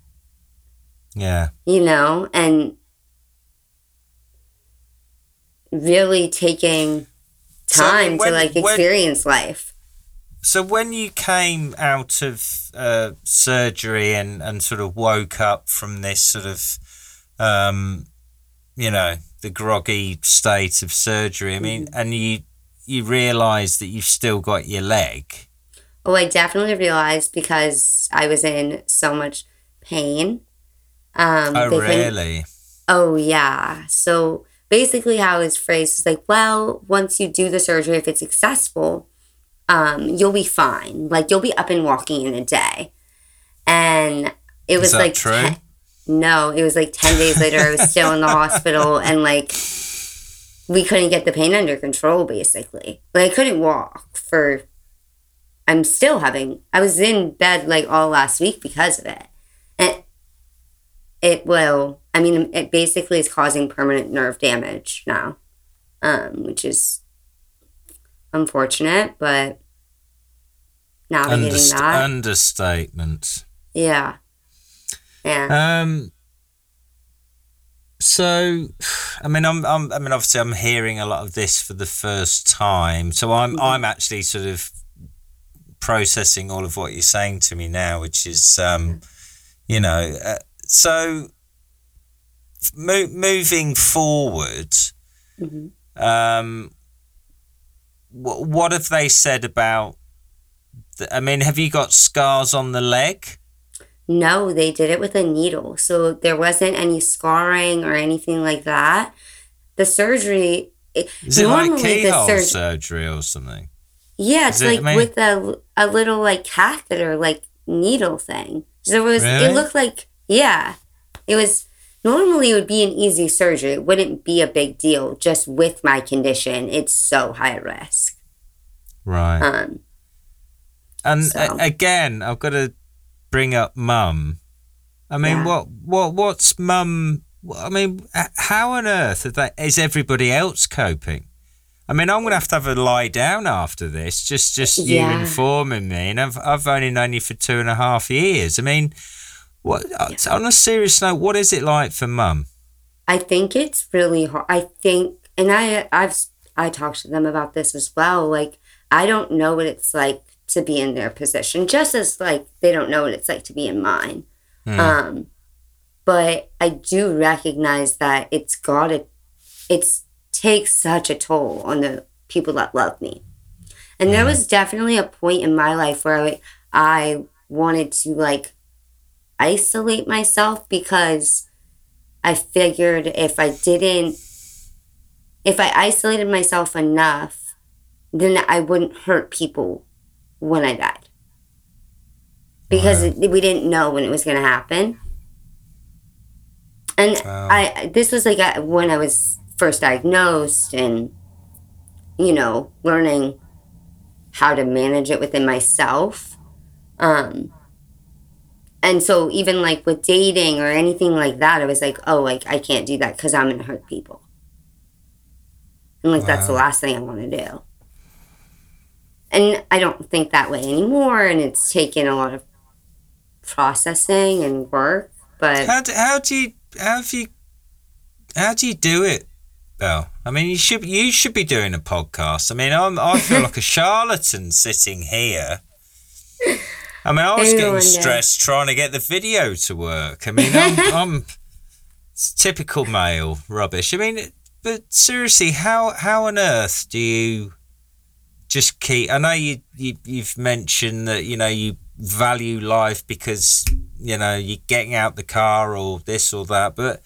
Yeah. You know, and really taking time so when, to like experience when, life. So when you came out of uh, surgery and, and sort of woke up from this sort of, um, you know, the groggy state of surgery, I mean, mm-hmm. and you you realize that you've still got your leg. Oh, I definitely realized because I was in so much pain. Um, oh, really? Oh, yeah. So basically, how his phrase was like, well, once you do the surgery, if it's successful, um, you'll be fine. Like you'll be up and walking in a day. And it was like true? Ten, no, it was like ten days later. I was still in the hospital, and like we couldn't get the pain under control. Basically, like I couldn't walk for. I'm still having. I was in bed like all last week because of it, and it will. I mean, it basically is causing permanent nerve damage now, um, which is unfortunate, but navigating Underst- that. Understatement. Yeah. Yeah. Um. So, I mean, I'm, I'm, I mean, obviously, I'm hearing a lot of this for the first time. So, I'm, mm-hmm. I'm actually sort of processing all of what you're saying to me now, which is, um, you know, uh, so mo- moving forward, mm-hmm. um, what have they said about? The, I mean, have you got scars on the leg? No, they did it with a needle. So there wasn't any scarring or anything like that. The surgery. Is it like keyhole surg- surgery or something? Yeah, it's like with a, a little like catheter, like needle thing. So it was, really? it looked like, yeah, it was, normally it would be an easy surgery. It wouldn't be a big deal. Just with my condition, it's so high risk. Right. Um, and so. a- again, I've got to bring up mum. I mean, yeah. what, what, what's mum? I mean, how on earth is, that, is everybody else coping? I mean, I'm gonna have to have a lie down after this. Just, just yeah. you informing me, and I've, I've only known you for two and a half years. I mean, what? Uh, yeah. On a serious note, what is it like for mum? I think it's really hard. I think, and I, I've, I talked to them about this as well. Like, I don't know what it's like to be in their position, just as like they don't know what it's like to be in mine. Mm. Um, but I do recognize that it's got to, it's takes such a toll on the people that love me. And there was definitely a point in my life where I, I wanted to like isolate myself because I figured if I didn't, if I isolated myself enough, then I wouldn't hurt people when I died. Because wow. we didn't know when it was going to happen. And wow. I, this was like a, when I was first diagnosed and, you know, learning how to manage it within myself. Um, and so even like with dating or anything like that, I was like, oh, like I can't do that because I'm gonna hurt people. And like wow. that's the last thing I want to do. And I don't think that way anymore, and it's taken a lot of processing and work. But how do, how do you how do you how do you do it Bel. I mean, you should you should be doing a podcast. I mean, I'm, I feel like a charlatan sitting here. I mean, I was getting stressed trying to get the video to work. I mean, I'm, I'm typical male rubbish. I mean, but seriously, how how on earth do you just keep? I know you, you you've mentioned that you know you value life because you know you're getting out the car or this or that, but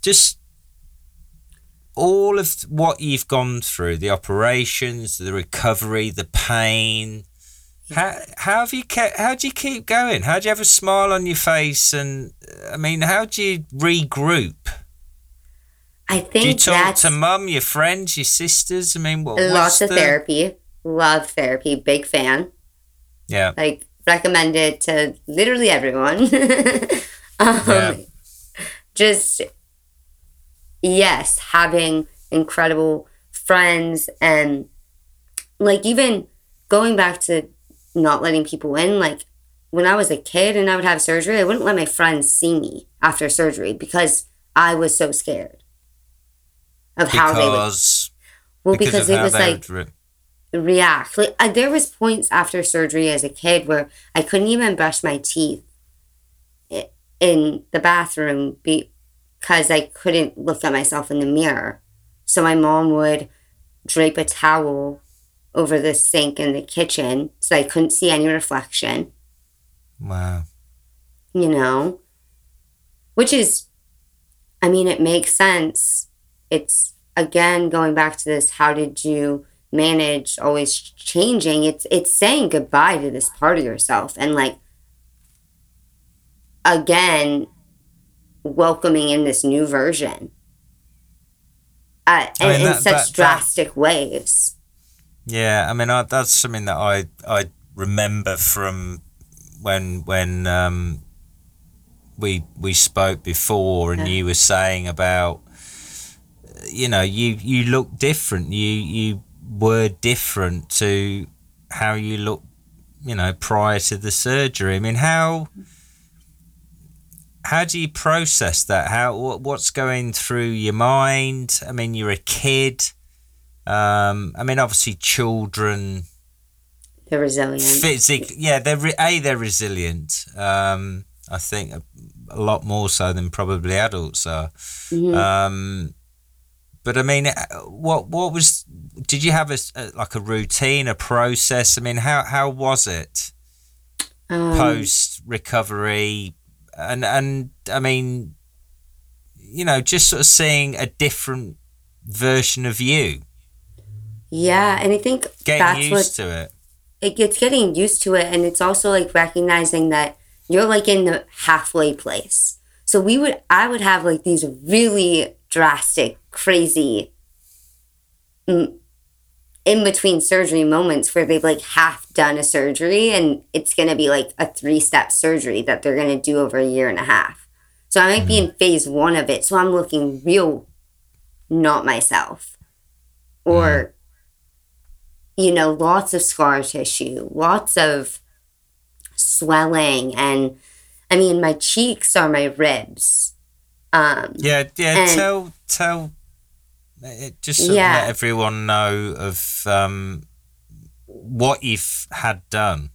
just all of what you've gone through the operations the recovery the pain how, how have you kept how do you keep going how do you have a smile on your face and i mean how do you regroup i think do you talk to mum your friends your sisters? I mean what, lots of the... therapy. Love therapy. Big fan. Yeah. Like recommend it to literally everyone. Um, yeah. just yes, having incredible friends and like even going back to not letting people in, like when I was a kid and I would have surgery, I wouldn't let my friends see me after surgery because I was so scared of because, how they would. Well, because, because it was like re- react. Like uh, there was points after surgery as a kid where I couldn't even brush my teeth in the bathroom because I couldn't look at myself in the mirror. So my mom would drape a towel over the sink in the kitchen so I couldn't see any reflection. Wow. You know? Which is, I mean, it makes sense. It's, again, going back to this how did you manage always changing? It's, it's saying goodbye to this part of yourself. And like, again, welcoming in this new version uh, I mean, in that, such that, drastic that, ways. Yeah, I mean I, that's something that I I remember from when when um, we we spoke before, and yeah. you were saying about you know you you look different. You you were different to how you look, you know, prior to the surgery. I mean, how how do you process that? How what's going through your mind? I mean, you're a kid. Um, I mean, obviously, children. They're resilient. Physic, yeah, they're re- a they're resilient. Um, I think a, a, lot more so than probably adults are. Mm-hmm. Um, but I mean, uh, what what was? Did you have a, a like a routine, a process? I mean, how how was it? Um, post recovery, and and I mean, you know, just sort of seeing a different version of you, Yeah, and I think getting that's used what to it. it, it's getting used to it and it's also like recognizing that you're like in the halfway place so we would i would have like these really drastic crazy in between surgery moments where they've like half done a surgery and it's going to be like a three step surgery that they're going to do over a year and a half. So i might be in mm-hmm. phase one of it so i'm looking real not myself. Or mm-hmm. you know, lots of scar tissue, lots of swelling, and I mean, my cheeks are my ribs. Um, Yeah, yeah. And- tell tell. It just Yeah. let everyone know of um, what you've had done.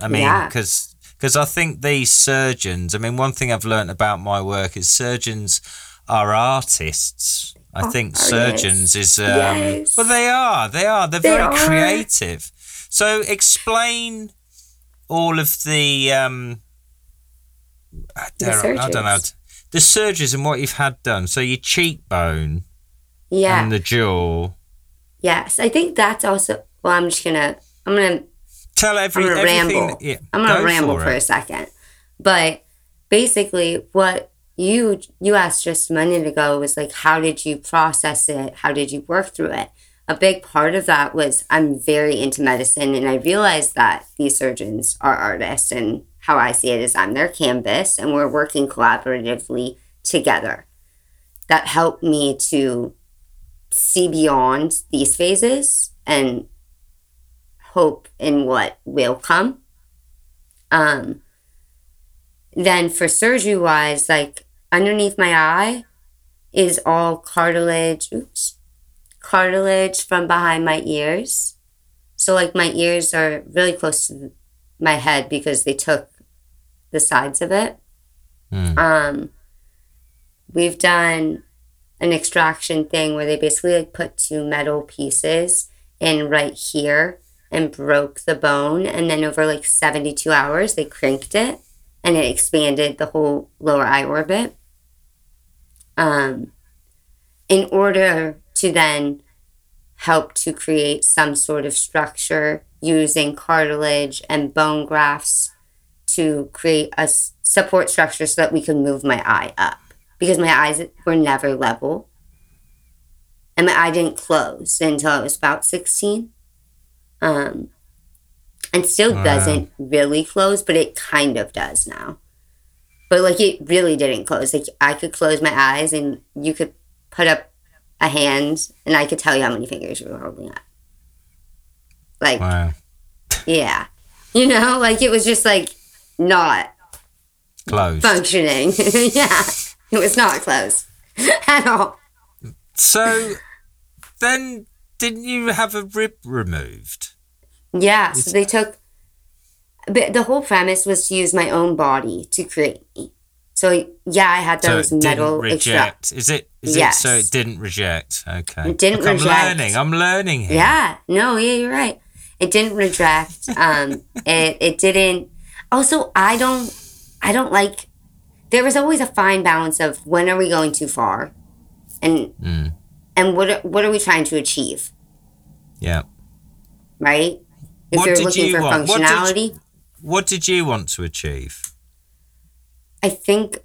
I mean, Yeah. because I think these surgeons. I mean, one thing I've learned about my work is surgeons are artists. I Oh, think oh, surgeons is um, Yes. well, they are. They are. They're They very are. creative. So explain all of the um, I The don't, I don't know. The surgeries and what you've had done. So your cheekbone yeah. and the jaw. yes. I think that's also, well, I'm just going to, I'm going to Tell every, I'm gonna everything. ramble. Yeah, I'm gonna go ramble for for, a second. But basically, what you you asked just a minute ago was like, how did you process it? How did you work through it? A big part of that was I'm very into medicine, and I realized that these surgeons are artists, and how I see it is I'm their canvas, and we're working collaboratively together. That helped me to see beyond these phases and hope in what will come. Um, then for surgery wise, like underneath my eye is all cartilage, oops, cartilage from behind my ears. So like my ears are really close to my head because they took the sides of it. Hmm. Um, we've done an extraction thing where they basically like put two metal pieces in right here and broke the bone and then over like 72 hours they cranked it and it expanded the whole lower eye orbit um, in order to then help to create some sort of structure using cartilage and bone grafts to create a support structure so that we could move my eye up. Because my eyes were never level. And my eye didn't close until I was about 16 um, and still Wow. doesn't really close but it kind of does now. But like it really didn't close. Like i could close my eyes and you could put up a hand and i could tell you how many fingers you were holding up. Like Wow. yeah. You know? Like it was just like not Closed. functioning yeah it was not close at all So then, didn't you have a rib removed? Yeah, so they took. But the whole premise was to use my own body to create me. So yeah, I had those so metal didn't extra. reject. Is it? Is it? So it didn't reject. Okay. It didn't Look, I'm learning. I'm learning here. Yeah, no, yeah, you're right. It didn't reject. Um, it it didn't. Also, I don't. I don't like. there is always a fine balance of when are we going too far, and Mm. and what are, what are we trying to achieve, Yeah. right? If What you're did looking you for want? What did you- functionality. What did you want to achieve? I think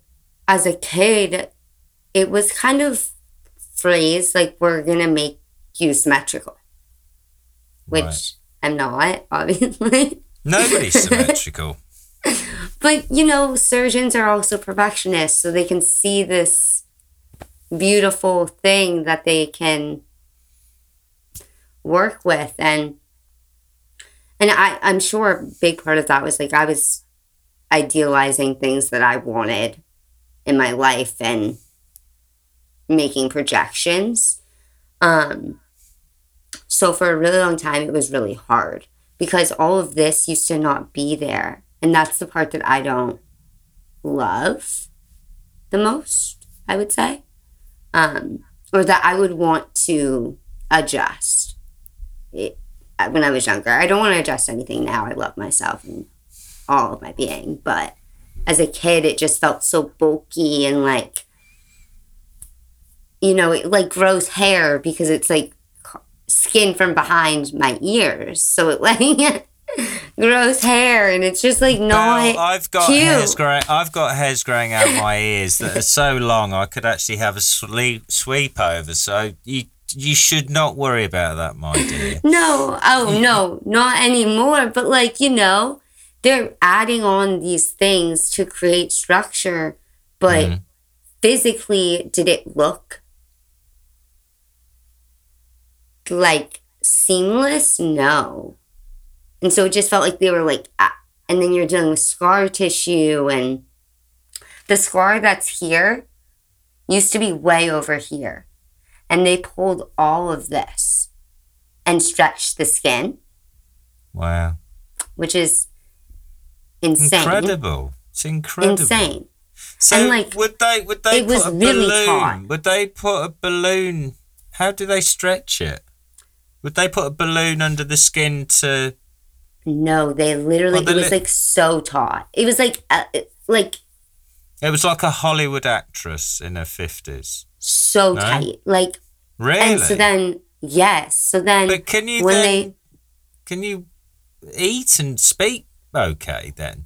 as a kid, it was kind of phrased like we're gonna make you symmetrical, which Right. I'm not, obviously. Nobody's symmetrical. but you know, surgeons are also perfectionists, so they can see this beautiful thing that they can work with and and I, I'm sure a big part of that was like I was idealizing things that I wanted in my life and making projections. Um, so for a really long time, it was really hard because all of this used to not be there. And that's the part that I don't love the most, I would say. Um, or that I would want to adjust it, when I was younger. I don't want to adjust anything now. I love myself and all of my being. But as a kid, it just felt so bulky and like, you know, it like grows hair because it's like skin from behind my ears. So it like grows hair and it's just like not Well, I've got cute. hairs growing. I've got hairs growing out my ears that are so long I could actually have a sleep, sweep over. So you you should not worry about that, my dear. No, oh no, not anymore. But like, you know, they're adding on these things to create structure, but Mhm. physically, did it look like seamless? No. And so it just felt like they were like, ah. and then you're dealing with scar tissue, and the scar that's here used to be way over here. And they pulled all of this and stretched the skin, Wow, which is insane. incredible! It's incredible. Insane. So And, like, would they would they it put was a really balloon? taut. Would they put a balloon? How do they stretch it? Would they put a balloon under the skin to? No, they literally, they it was li- like so taut. It was like, uh, like It was like a Hollywood actress in her fifties. so No? tight. Like, Really? and so then, yes. So then, but can you when then? they, Can you eat and speak okay then?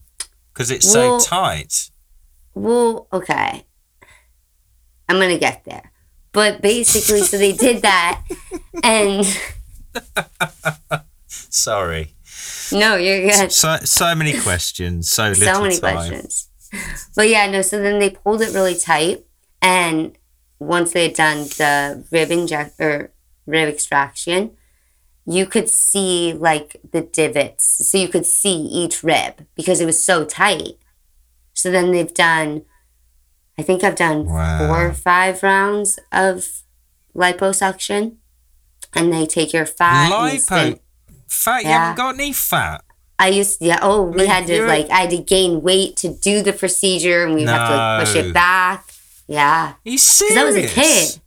Because it's Well- so tight. well, okay. I'm going to get there. But basically, so they did that. And Sorry. No, you're good. So so many questions. So little so many time. questions. But yeah, no. So then they pulled it really tight, and once they had done the rib inject or rib extraction, you could see like the divots. So you could see each rib because it was so tight. So then they've done. I think I've done Wow. four or five rounds of liposuction, and they take your fat. Lipo. Fat. You Yeah. haven't got any fat. I used yeah. Oh, we mean, had to like I had to gain weight to do the procedure, and we have to like push it back. Yeah, you serious? I was a kid.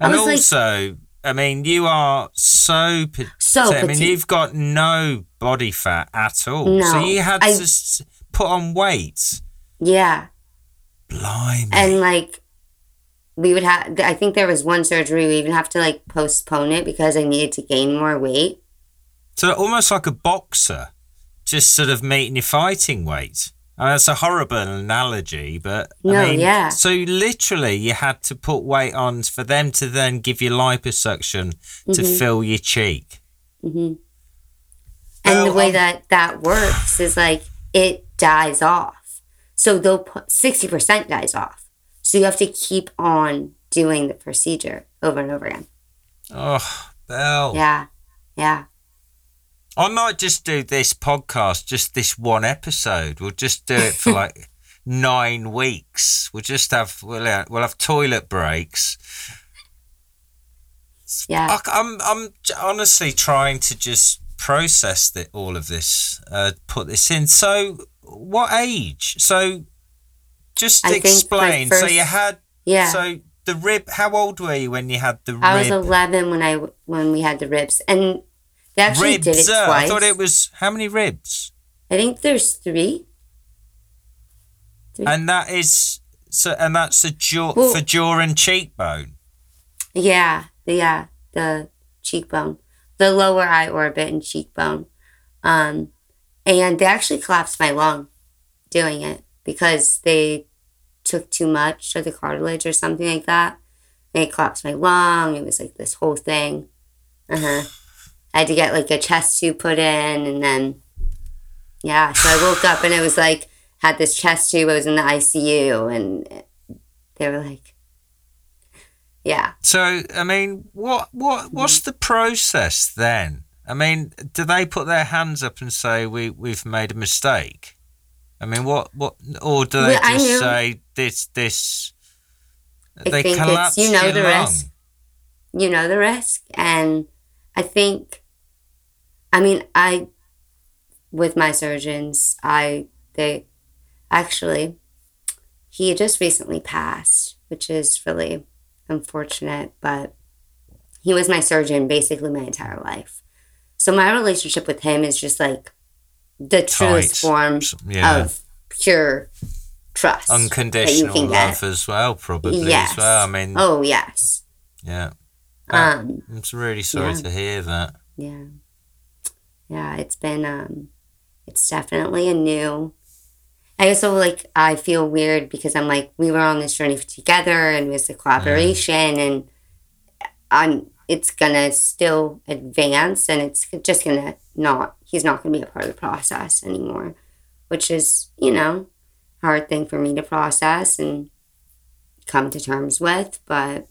I And like- also, I mean, you are so. So I mean, petite. you've got no body fat at all. So you had I- to s- put on weight. Yeah, Blimey. and like we would have. I think there was one surgery we even have to like postpone it because I needed to gain more weight. So almost like a boxer, just sort of meeting your fighting weight. I mean, that's a horrible analogy, but I No, mean, yeah. So literally, you had to put weight on for them to then give you liposuction to Mhm. fill your cheek. hmm And Well, the way um, that that works is like it dies off. So they'll put sixty percent dies off. So you have to keep on doing the procedure over and over again. Oh, Bel. Yeah, yeah. I might just do this podcast, just this one episode. We'll just do it for like nine weeks. We'll just have we'll have, we'll have toilet breaks. Yeah. I, am I'm j- honestly trying to just process the, all of this, uh, put this in. So, what age? So, just I explain. so you had Yeah. so the rib. How old were you when you had the I was 11 when I when we had the ribs, and they actually ribs. did it uh, twice. I thought it was how many ribs? I think there's three. And that is so, and that's a jaw Well- for jaw and cheekbone. Yeah, the, yeah, the cheekbone, the lower eye orbit and cheekbone, um, and they actually collapsed my lung doing it because they took too much of the cartilage or something like that. They collapsed my lung. It was like this whole thing. Uh huh. I had to get like a chest tube put in, and then yeah. So I woke up and it was like had this chest tube. I was in the ICU, and they were like, yeah. So I mean, what what what's the process then? I mean, do they put their hands up and say we we've made a mistake? I mean, what what or do they Well, just say this this? I they think it's- collapse you know the risk. you know the risk and i think i mean i with my surgeons i they actually he just recently passed which is really unfortunate but he was my surgeon basically my entire life so my relationship with him is just like the truest form yeah. of pure trust. unconditional love as well, probably Yes. as well. I mean, Oh yes. yeah. Um. I'm really sorry yeah. to hear that. Yeah. Yeah. It's been. Um. It's definitely a new. I also like. I feel weird because I'm like we were on this journey together and it was a collaboration and I'm. It's gonna still advance and it's just gonna not. He's not gonna be a part of the process anymore, which is you know, hard thing for me to process and come to terms with, but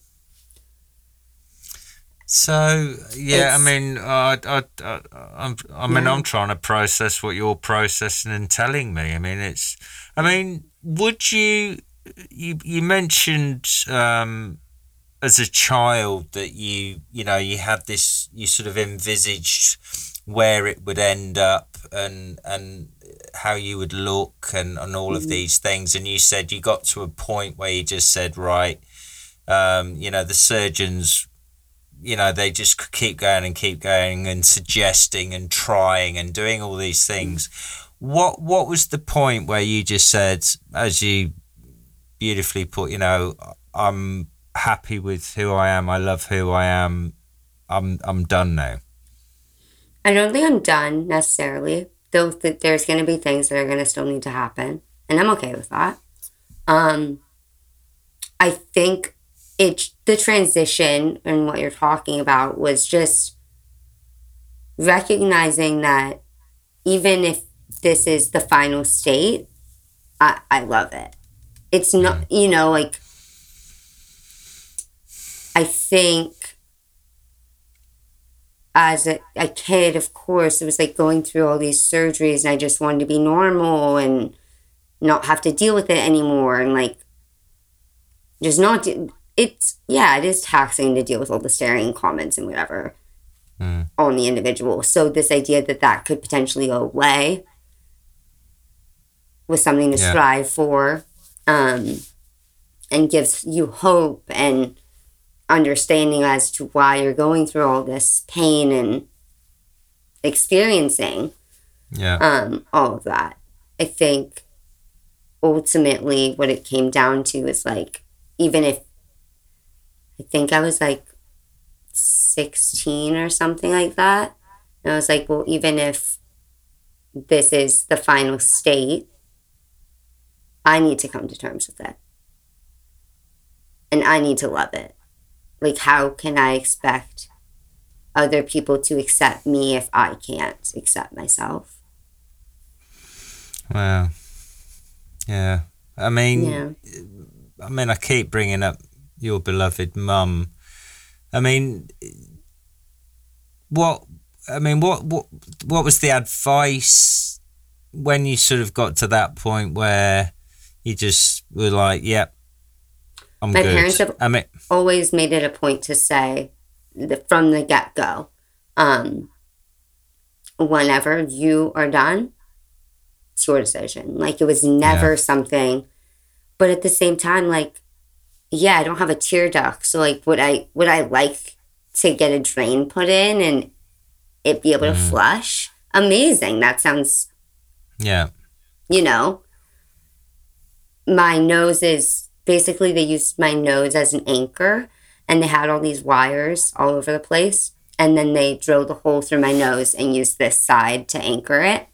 So yeah, I mean, I, I, I, I'm, I mean, Yeah. I'm trying to process what you're processing and telling me. I mean, it's, I mean, would you, you, you mentioned um, as a child that you, you know, you had this, you sort of envisaged where it would end up and and how you would look and and all of these things, and you said you got to a point where you just said, right, um, you know, the surgeons you know they just keep going and keep going and suggesting and trying and doing all these things what what was the point where you just said as you beautifully put you know i'm happy with who i am i love who i am i'm i'm done now I don't think I'm done necessarily. Though th- there's going to be things that are going to still need to happen, and I'm okay with that. Um, I think it the transition and what you're talking about was just recognizing that even if this is the final state, I I love it. It's not mm-hmm. you know like I think as a, a kid, of course, it was like going through all these surgeries and I just wanted to be normal and not have to deal with it anymore and like just not it's yeah, it is taxing to deal with all the staring comments and whatever Mm. on the individual. So this idea that that could potentially go away was something to Yeah. strive for um, and gives you hope and understanding as to why you're going through all this pain and experiencing yeah um, all of that. I think ultimately what it came down to is like, even if I think I was like 16 or something like that, and I was like, well, even if this is the final state, I need to come to terms with it. And I need to love it. Like, how can I expect other people to accept me if I can't accept myself? wow yeah i mean Yeah. I mean, I keep bringing up your beloved mum. I mean, what? I mean, what? What? What was the advice when you sort of got to that point where you just were like, "Yep, I'm My good." parents have- I mean, always made it a point to say from the get go, um, whenever you are done, it's your decision. Like it was never something, but at the same time, like, yeah, I don't have a tear duct, so like, would I would I like to get a drain put in and it be able to flush? Amazing. That sounds yeah, you know, my nose is basically they used my nose as an anchor and they had all these wires all over the place. And then they drilled a hole through my nose and used this side to anchor it.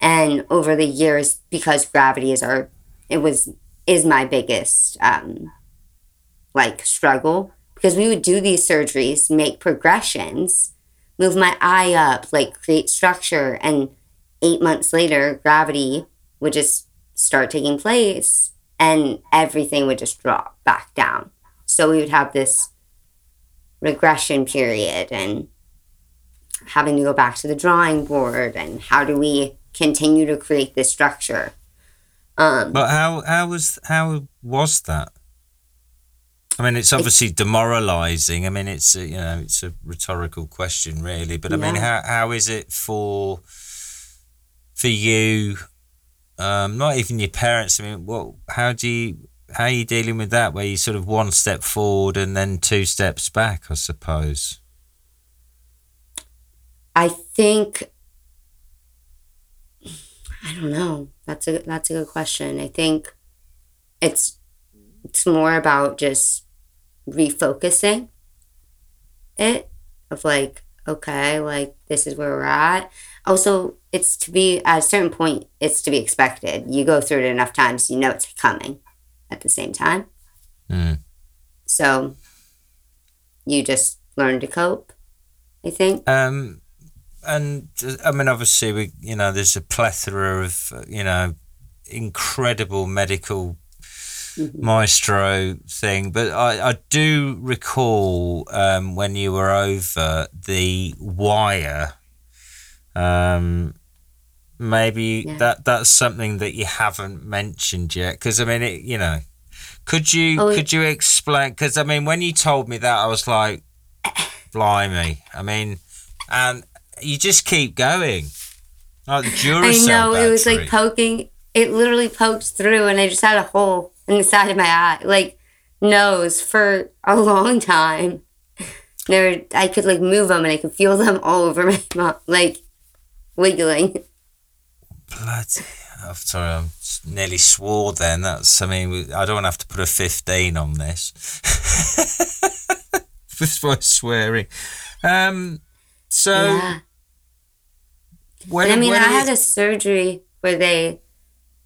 And over the years, because gravity is our, it was, is my biggest, um, like struggle because we would do these surgeries, make progressions, move my eye up, like create structure. And eight months later, gravity would just start taking place and everything would just drop back down. So we would have this regression period and having to go back to the drawing board and how do we continue to create this structure. Um, but how how was how was that? I mean, it's obviously demoralising. I mean, it's a, you know, it's a rhetorical question, really. But I mean, how how is it for for you? Um, not even your parents. I mean, what? How do you? How are you dealing with that? Where you sort of one step forward and then two steps back, I suppose. I think I don't know. That's a that's a good question. I think it's it's more about just refocusing it of like okay like this is where we're at. Also it's to be at a certain point it's to be expected. You go through it enough times you know it's coming at the same time. Mm. so you just learn to cope i think. Um, and I mean, obviously, we you know, there's a plethora of uh, you know, incredible medical Maestro thing, but I, I do recall um, when you were over the wire. Um, maybe Yeah. that that's something that you haven't mentioned yet, because I mean, it, you know, could you Oh, could you explain? Because I mean, when you told me that, I was like, blimey! I mean, and you just keep going. Like I know it was like poking. It literally poked through, and I just had a hole in the side of my eye, like nose, for a long time. There, I could like move them, and I could feel them all over my mouth, like wiggling. Bloody, I'm sorry, I nearly swore then. That's, I mean, I don't want to have to put a 15 on this. Just by swearing. Um, so, yeah, when, I mean, I had a surgery where they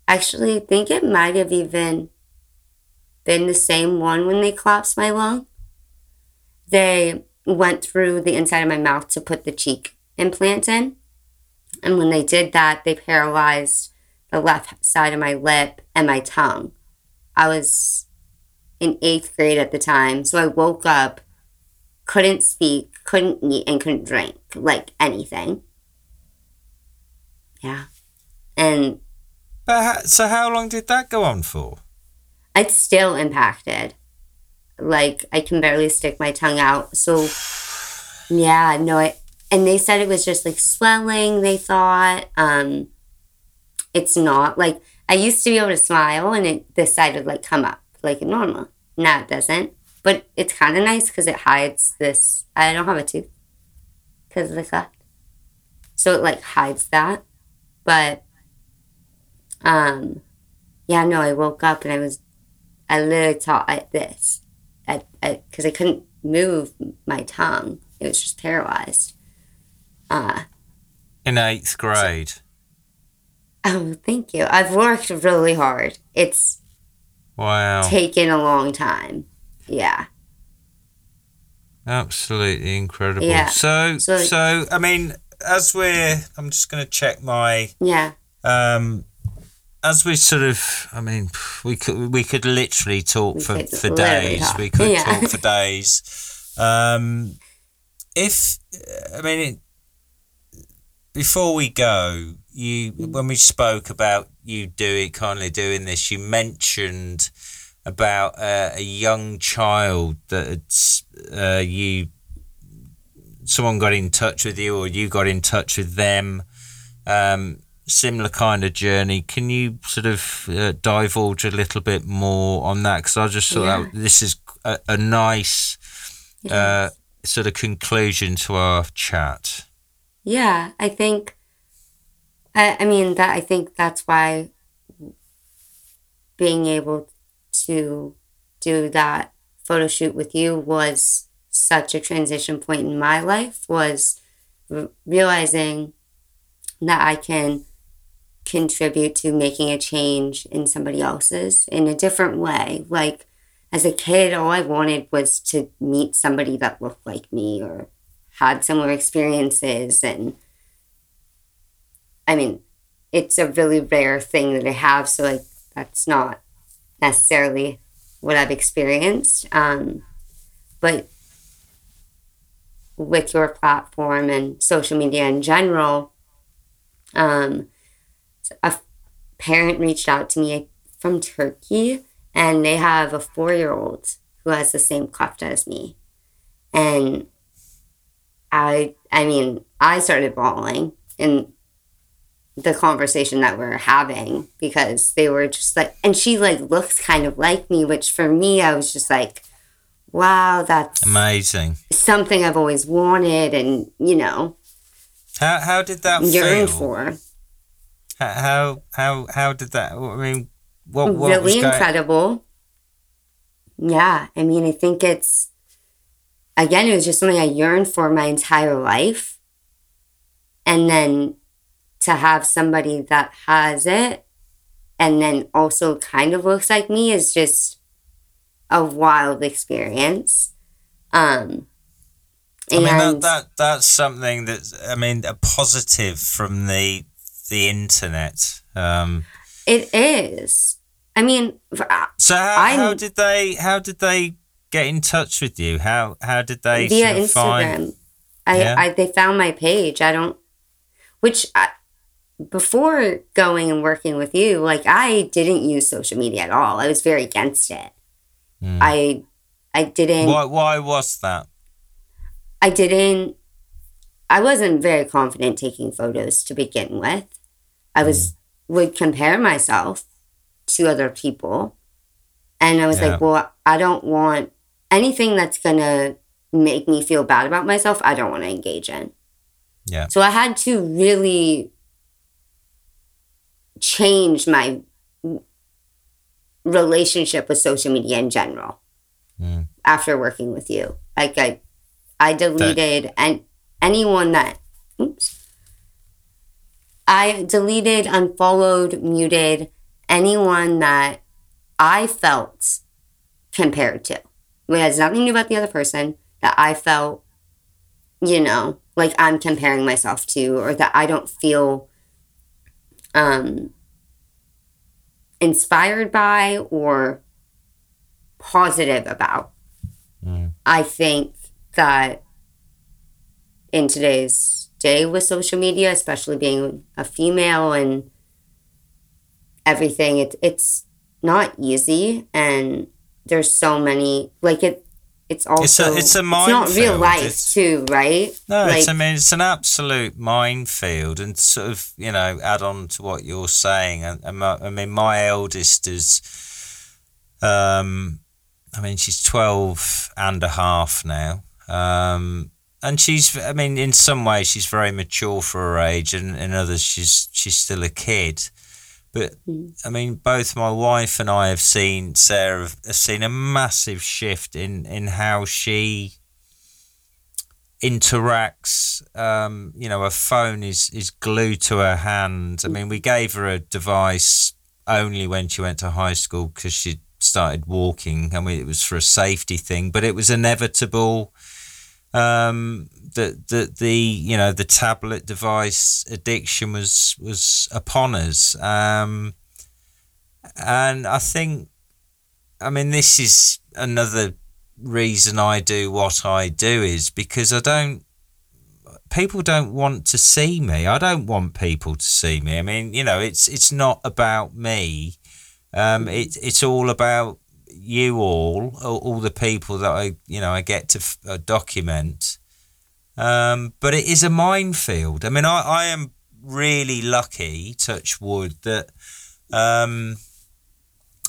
actually think it might have even been the same one when they collapsed my lung. They went through the inside of my mouth to put the cheek implant in. And when they did that, they paralyzed the left side of my lip and my tongue. I was in eighth grade at the time. So I woke up, couldn't speak, couldn't eat, and couldn't drink like anything. Yeah. And but ha- so, how long did that go on for? It's still impacted. Like I can barely stick my tongue out. So yeah, no, I, and they said it was just like swelling. They thought um, it's not like I used to be able to smile and it this side would like come up like normal. Now it doesn't. But it's kind of nice because it hides this. I don't have a tooth because of the cleft, so it like hides that. But um, yeah, no, I woke up and I was I literally taught at this, at because I couldn't move my tongue. It was just paralyzed. Uh, In eighth grade. oh, thank you. I've worked really hard. It's Wow. taken a long time. Yeah. Absolutely incredible. Yeah. So, so, So- I mean, as we're, I'm just going to check my Yeah. um as we sort of i mean we could we could literally talk We for, for days talk. we could Yeah. talk for days um if i mean it, before we go you when we spoke about you doing kindly doing this you mentioned about uh, a young child that it's, uh, you someone got in touch with you or you got in touch with them um, similar kind of journey. Can you sort of uh, divulge a little bit more on that? Because I just thought Yeah. that this is a, a nice It uh, sort of conclusion to our chat. Yeah, I think. I, I mean that. I think that's why being able to do that photo shoot with you was such a transition point in my life. Was realizing that I can contribute to making a change in somebody else's in a different way. Like as a kid, all I wanted was to meet somebody that looked like me or had similar experiences and I mean, it's a really rare thing that I have, so like that's not necessarily what I've experienced. Um, but with your platform and social media in general, um, a parent reached out to me from Turkey, and they have a four-year-old who has the same cleft as me, and I, I mean, I started bawling in the conversation that we're having because they were just like, and she like looks kind of like me, which for me, I was just like, wow, that's Amazing. something I've always wanted and, you know, How how did that yearned feel? for. How how how did that? I mean, what, what really going- incredible. Yeah, I mean, I think it's again, it was just something I yearned for my entire life, and then to have somebody that has it, and then also kind of looks like me is just a wild experience. Um, I mean that, that that's something that I mean a positive from the the internet. Um, It is. I mean, uh, so how, how did they how did they get in touch with you? How how did they via Instagram. find? I, Yeah. I they found my page. I don't, which I, before going and working with you, like I didn't use social media at all. I was very against it. Mm. I I didn't. Why why was that? I didn't. I wasn't very confident taking photos to begin with. I was would compare myself to other people, and I was Yeah. like, well, I don't want anything that's gonna make me feel bad about myself. I don't want to engage in. Yeah. So I had to really change my relationship with social media in general Mm. after working with you. Like I, I deleted and anyone that, I deleted, unfollowed, muted anyone that I felt compared to. It has nothing to do about the other person that I felt, you know, like I'm comparing myself to, or that I don't feel um, inspired by or positive about. Mm. I think that in today's day with social media, especially being a female and everything, it, it's not easy. And there's so many, like it, it's also, it's a it's, a minefield. it's not real life It's- too, right? No, like, it's, I mean, it's an absolute minefield, and sort of, you know, add on to what you're saying. And, and I mean, my eldest is, um, I mean, she's 12 and a half now. Um, and she's, I mean, in some ways, she's very mature for her age, and in others, she's she's still a kid. But Mm. I mean, both my wife and I have seen Sarah have, seen a massive shift in in how she interacts. Um, you know, her phone is is glued to her hand. I mean, we gave her a device only when she went to high school because she started walking. I mean, it was for a safety thing, but it was inevitable. Um, that the, the you know the tablet device addiction was was upon us. Um, and I think, I mean, this is another reason I do what I do is because I don't people don't want to see me. I don't want people to see me. I mean, you know, it's it's not about me. Um, it, it's all about you all, all, all the people that I, you know, I get to f- uh, document. Um, but it is a minefield. I mean, I, I am really lucky, touch wood, that um,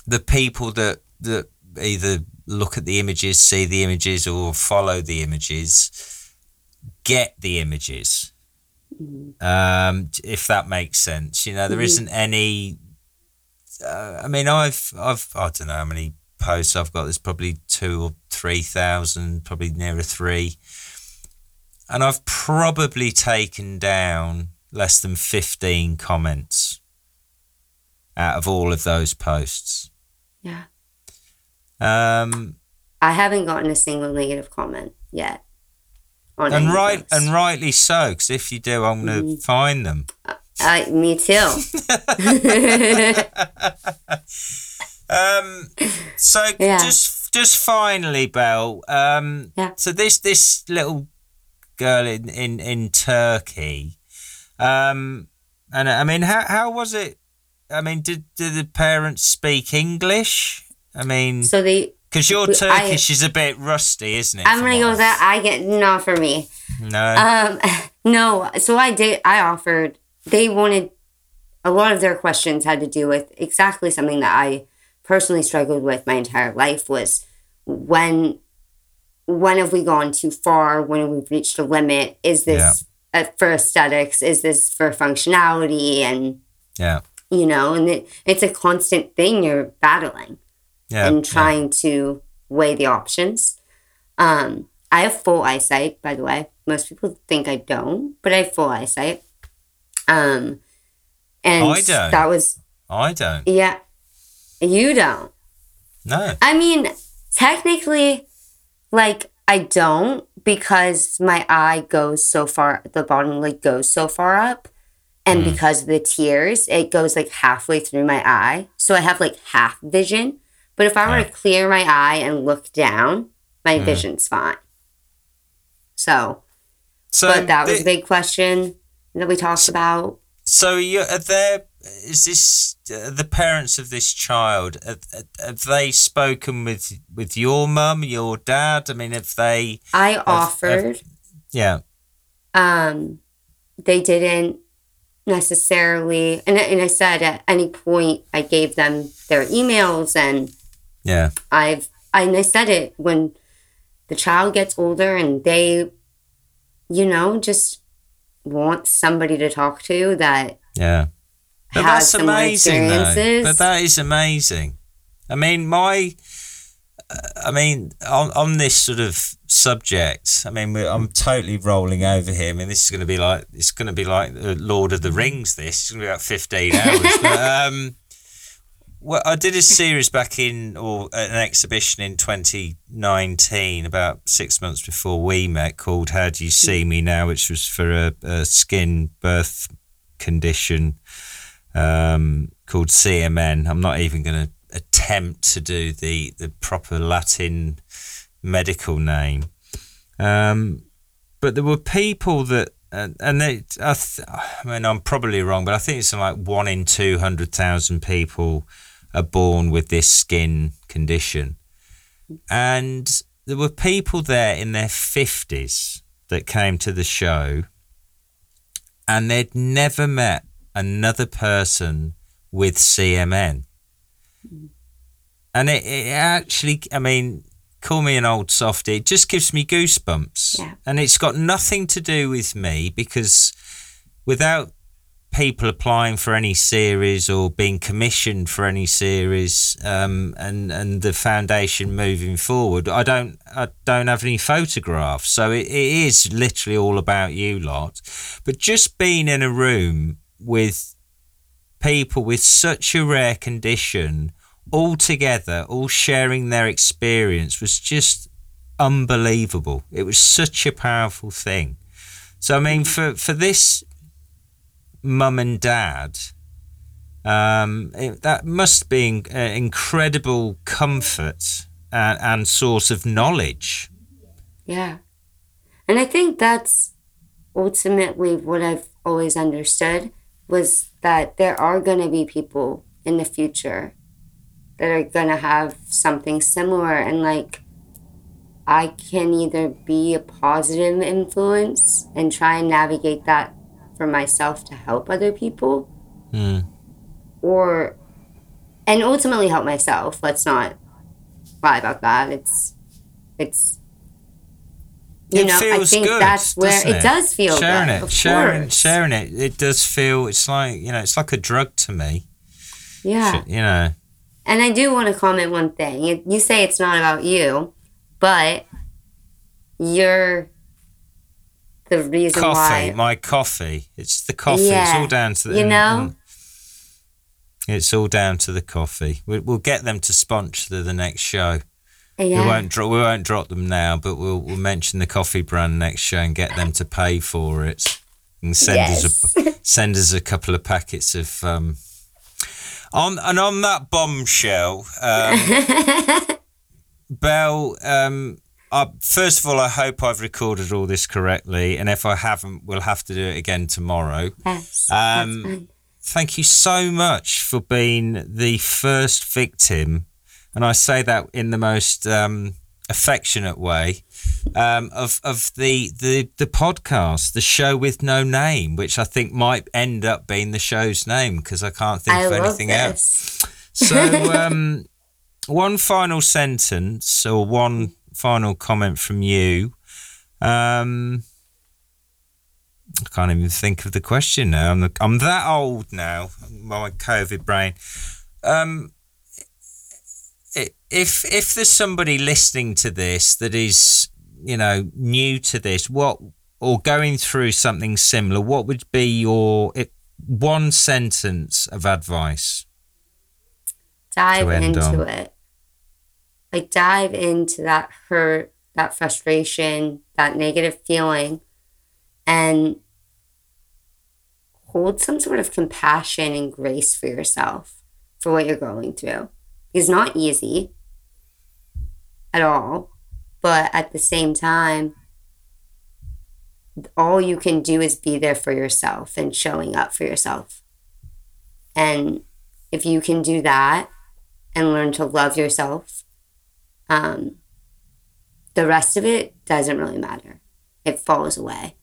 the people that that either look at the images, see the images, or follow the images get the images. Um, if that makes sense, you know, there Mhm. not any. Uh, I mean, I've I've I don't know how many posts I've got. There's probably two or three thousand, probably nearer three, and I've probably taken down less than fifteen comments out of all of those posts. yeah. Um, I haven't gotten a single negative comment yet. On and right post. and rightly so, because if you do, I'm going to Mhm. find them. Uh, me too. Um, so Yeah. just just finally, Bel. Um, Yeah. So this this little girl in in in Turkey, um, and I mean, how how was it? I mean, did did the parents speak English? I mean, so they, because your I- Turkish is a bit rusty, isn't it? I'm gonna go with that. I get not for me. No. Um, no. So I did. I offered. They wanted. A lot of their questions had to do with exactly something that I personally struggled with my entire life was when when have we gone too far when have we reached a limit is this uh, for aesthetics is this for functionality and Yeah. You know, and it, it's a constant thing you're battling Yeah. and trying to weigh the options. Um, I have full eyesight, by the way. Most people think I don't, but I have full eyesight. Um, and I don't. that was I don't. yeah. You don't. No. I mean, technically, like I don't because my eye goes so far. The bottom like goes so far up, and mm. because of the tears, it goes like halfway through my eye. So I have like half vision. But if I were to clear my eye and look down, my mm. vision's fine. So, So but that was a big question that we talked about. So you are there? Is this uh, the parents of this child? Have, have they spoken with with your mum, your dad? I mean, have they? I offered. Yeah, um, they didn't necessarily, and, and I said at any point I gave them their emails and yeah, I've, and I said it when the child gets older and they, you know, just want somebody to talk to that yeah. But has that's amazing, though. But that is amazing. I mean, my, uh, I mean, on on this sort of subject, I mean, we're, I'm totally rolling over here. I mean, this is going to be like it's going to be like the Lord of the Rings. This it's going to be about 15 hours. but, um, well, I did a series back in or an exhibition in 2019, about six months before we met, called "How Do You See Me Now," which was for a, a skin birth condition um, called CMN. I'm not even going to attempt to do the the proper Latin medical name. Um, but there were people that, and, and they, I, th- I mean, I'm probably wrong, but I think it's like one in 200,000 people are born with this skin condition. And there were people there in their 50s that came to the show and they'd never met another person with CMN. And it, it actually, I mean, call me an old softy, it just gives me goosebumps. Yeah. And it's got nothing to do with me because without people applying for any series or being commissioned for any series um, and and the foundation moving forward I don't I don't have any photographs so it, it is literally all about you lot but just being in a room with people with such a rare condition all together all sharing their experience was just unbelievable it was such a powerful thing so I mean for for this mum and dad, um, it, that must be an uh, incredible comfort and, and source of knowledge. Yeah. And I think that's ultimately what I've always understood was that there are going to be people in the future that are going to have something similar and like I can either be a positive influence and try and navigate that for myself to help other people Hmm. or and ultimately help myself. Let's not lie about that. It's it's you it know, I think good, that's where doesn't it, does feel sharing good. it, sharing, course. sharing it. It does feel. It's like you know, it's like a drug to me. Yeah. You know, And I do want to comment one thing. You, you say it's not about you, but you're the reason coffee. why. My coffee. It's the coffee. It's all down to the. you know? Mm, mm. It's all down to the coffee. We, we'll get them to sponsor the next show. Yeah. We won't drop. We won't drop them now, but we'll we'll mention the coffee brand next show and get them to pay for it, and send us a send us a couple of packets of. Um, on and on that bombshell, um, Bel. Um, I, first of all, I hope I've recorded all this correctly, and if I haven't, we'll have to do it again tomorrow. yes. Um. Thank you so much for being the first victim, and I say that in the most um, affectionate way um, of of the, the the podcast, the show with no name, which I think might end up being the show's name because I can't think I of anything else. So, um, one final sentence or one final comment from you. Um, I can't even think of the question now. I'm, the, I'm that old now, my COVID brain. Um, if if there's somebody listening to this that is you know new to this, what or going through something similar, what would be your one sentence of advice? Dive into on? it. Like dive into that hurt, that frustration, that negative feeling, and hold some sort of compassion and grace for yourself for what you're going through. It's not easy at all, but at the same time, all you can do is be there for yourself and showing up for yourself. And if you can do that and learn to love yourself, um, the rest of it doesn't really matter. It falls away.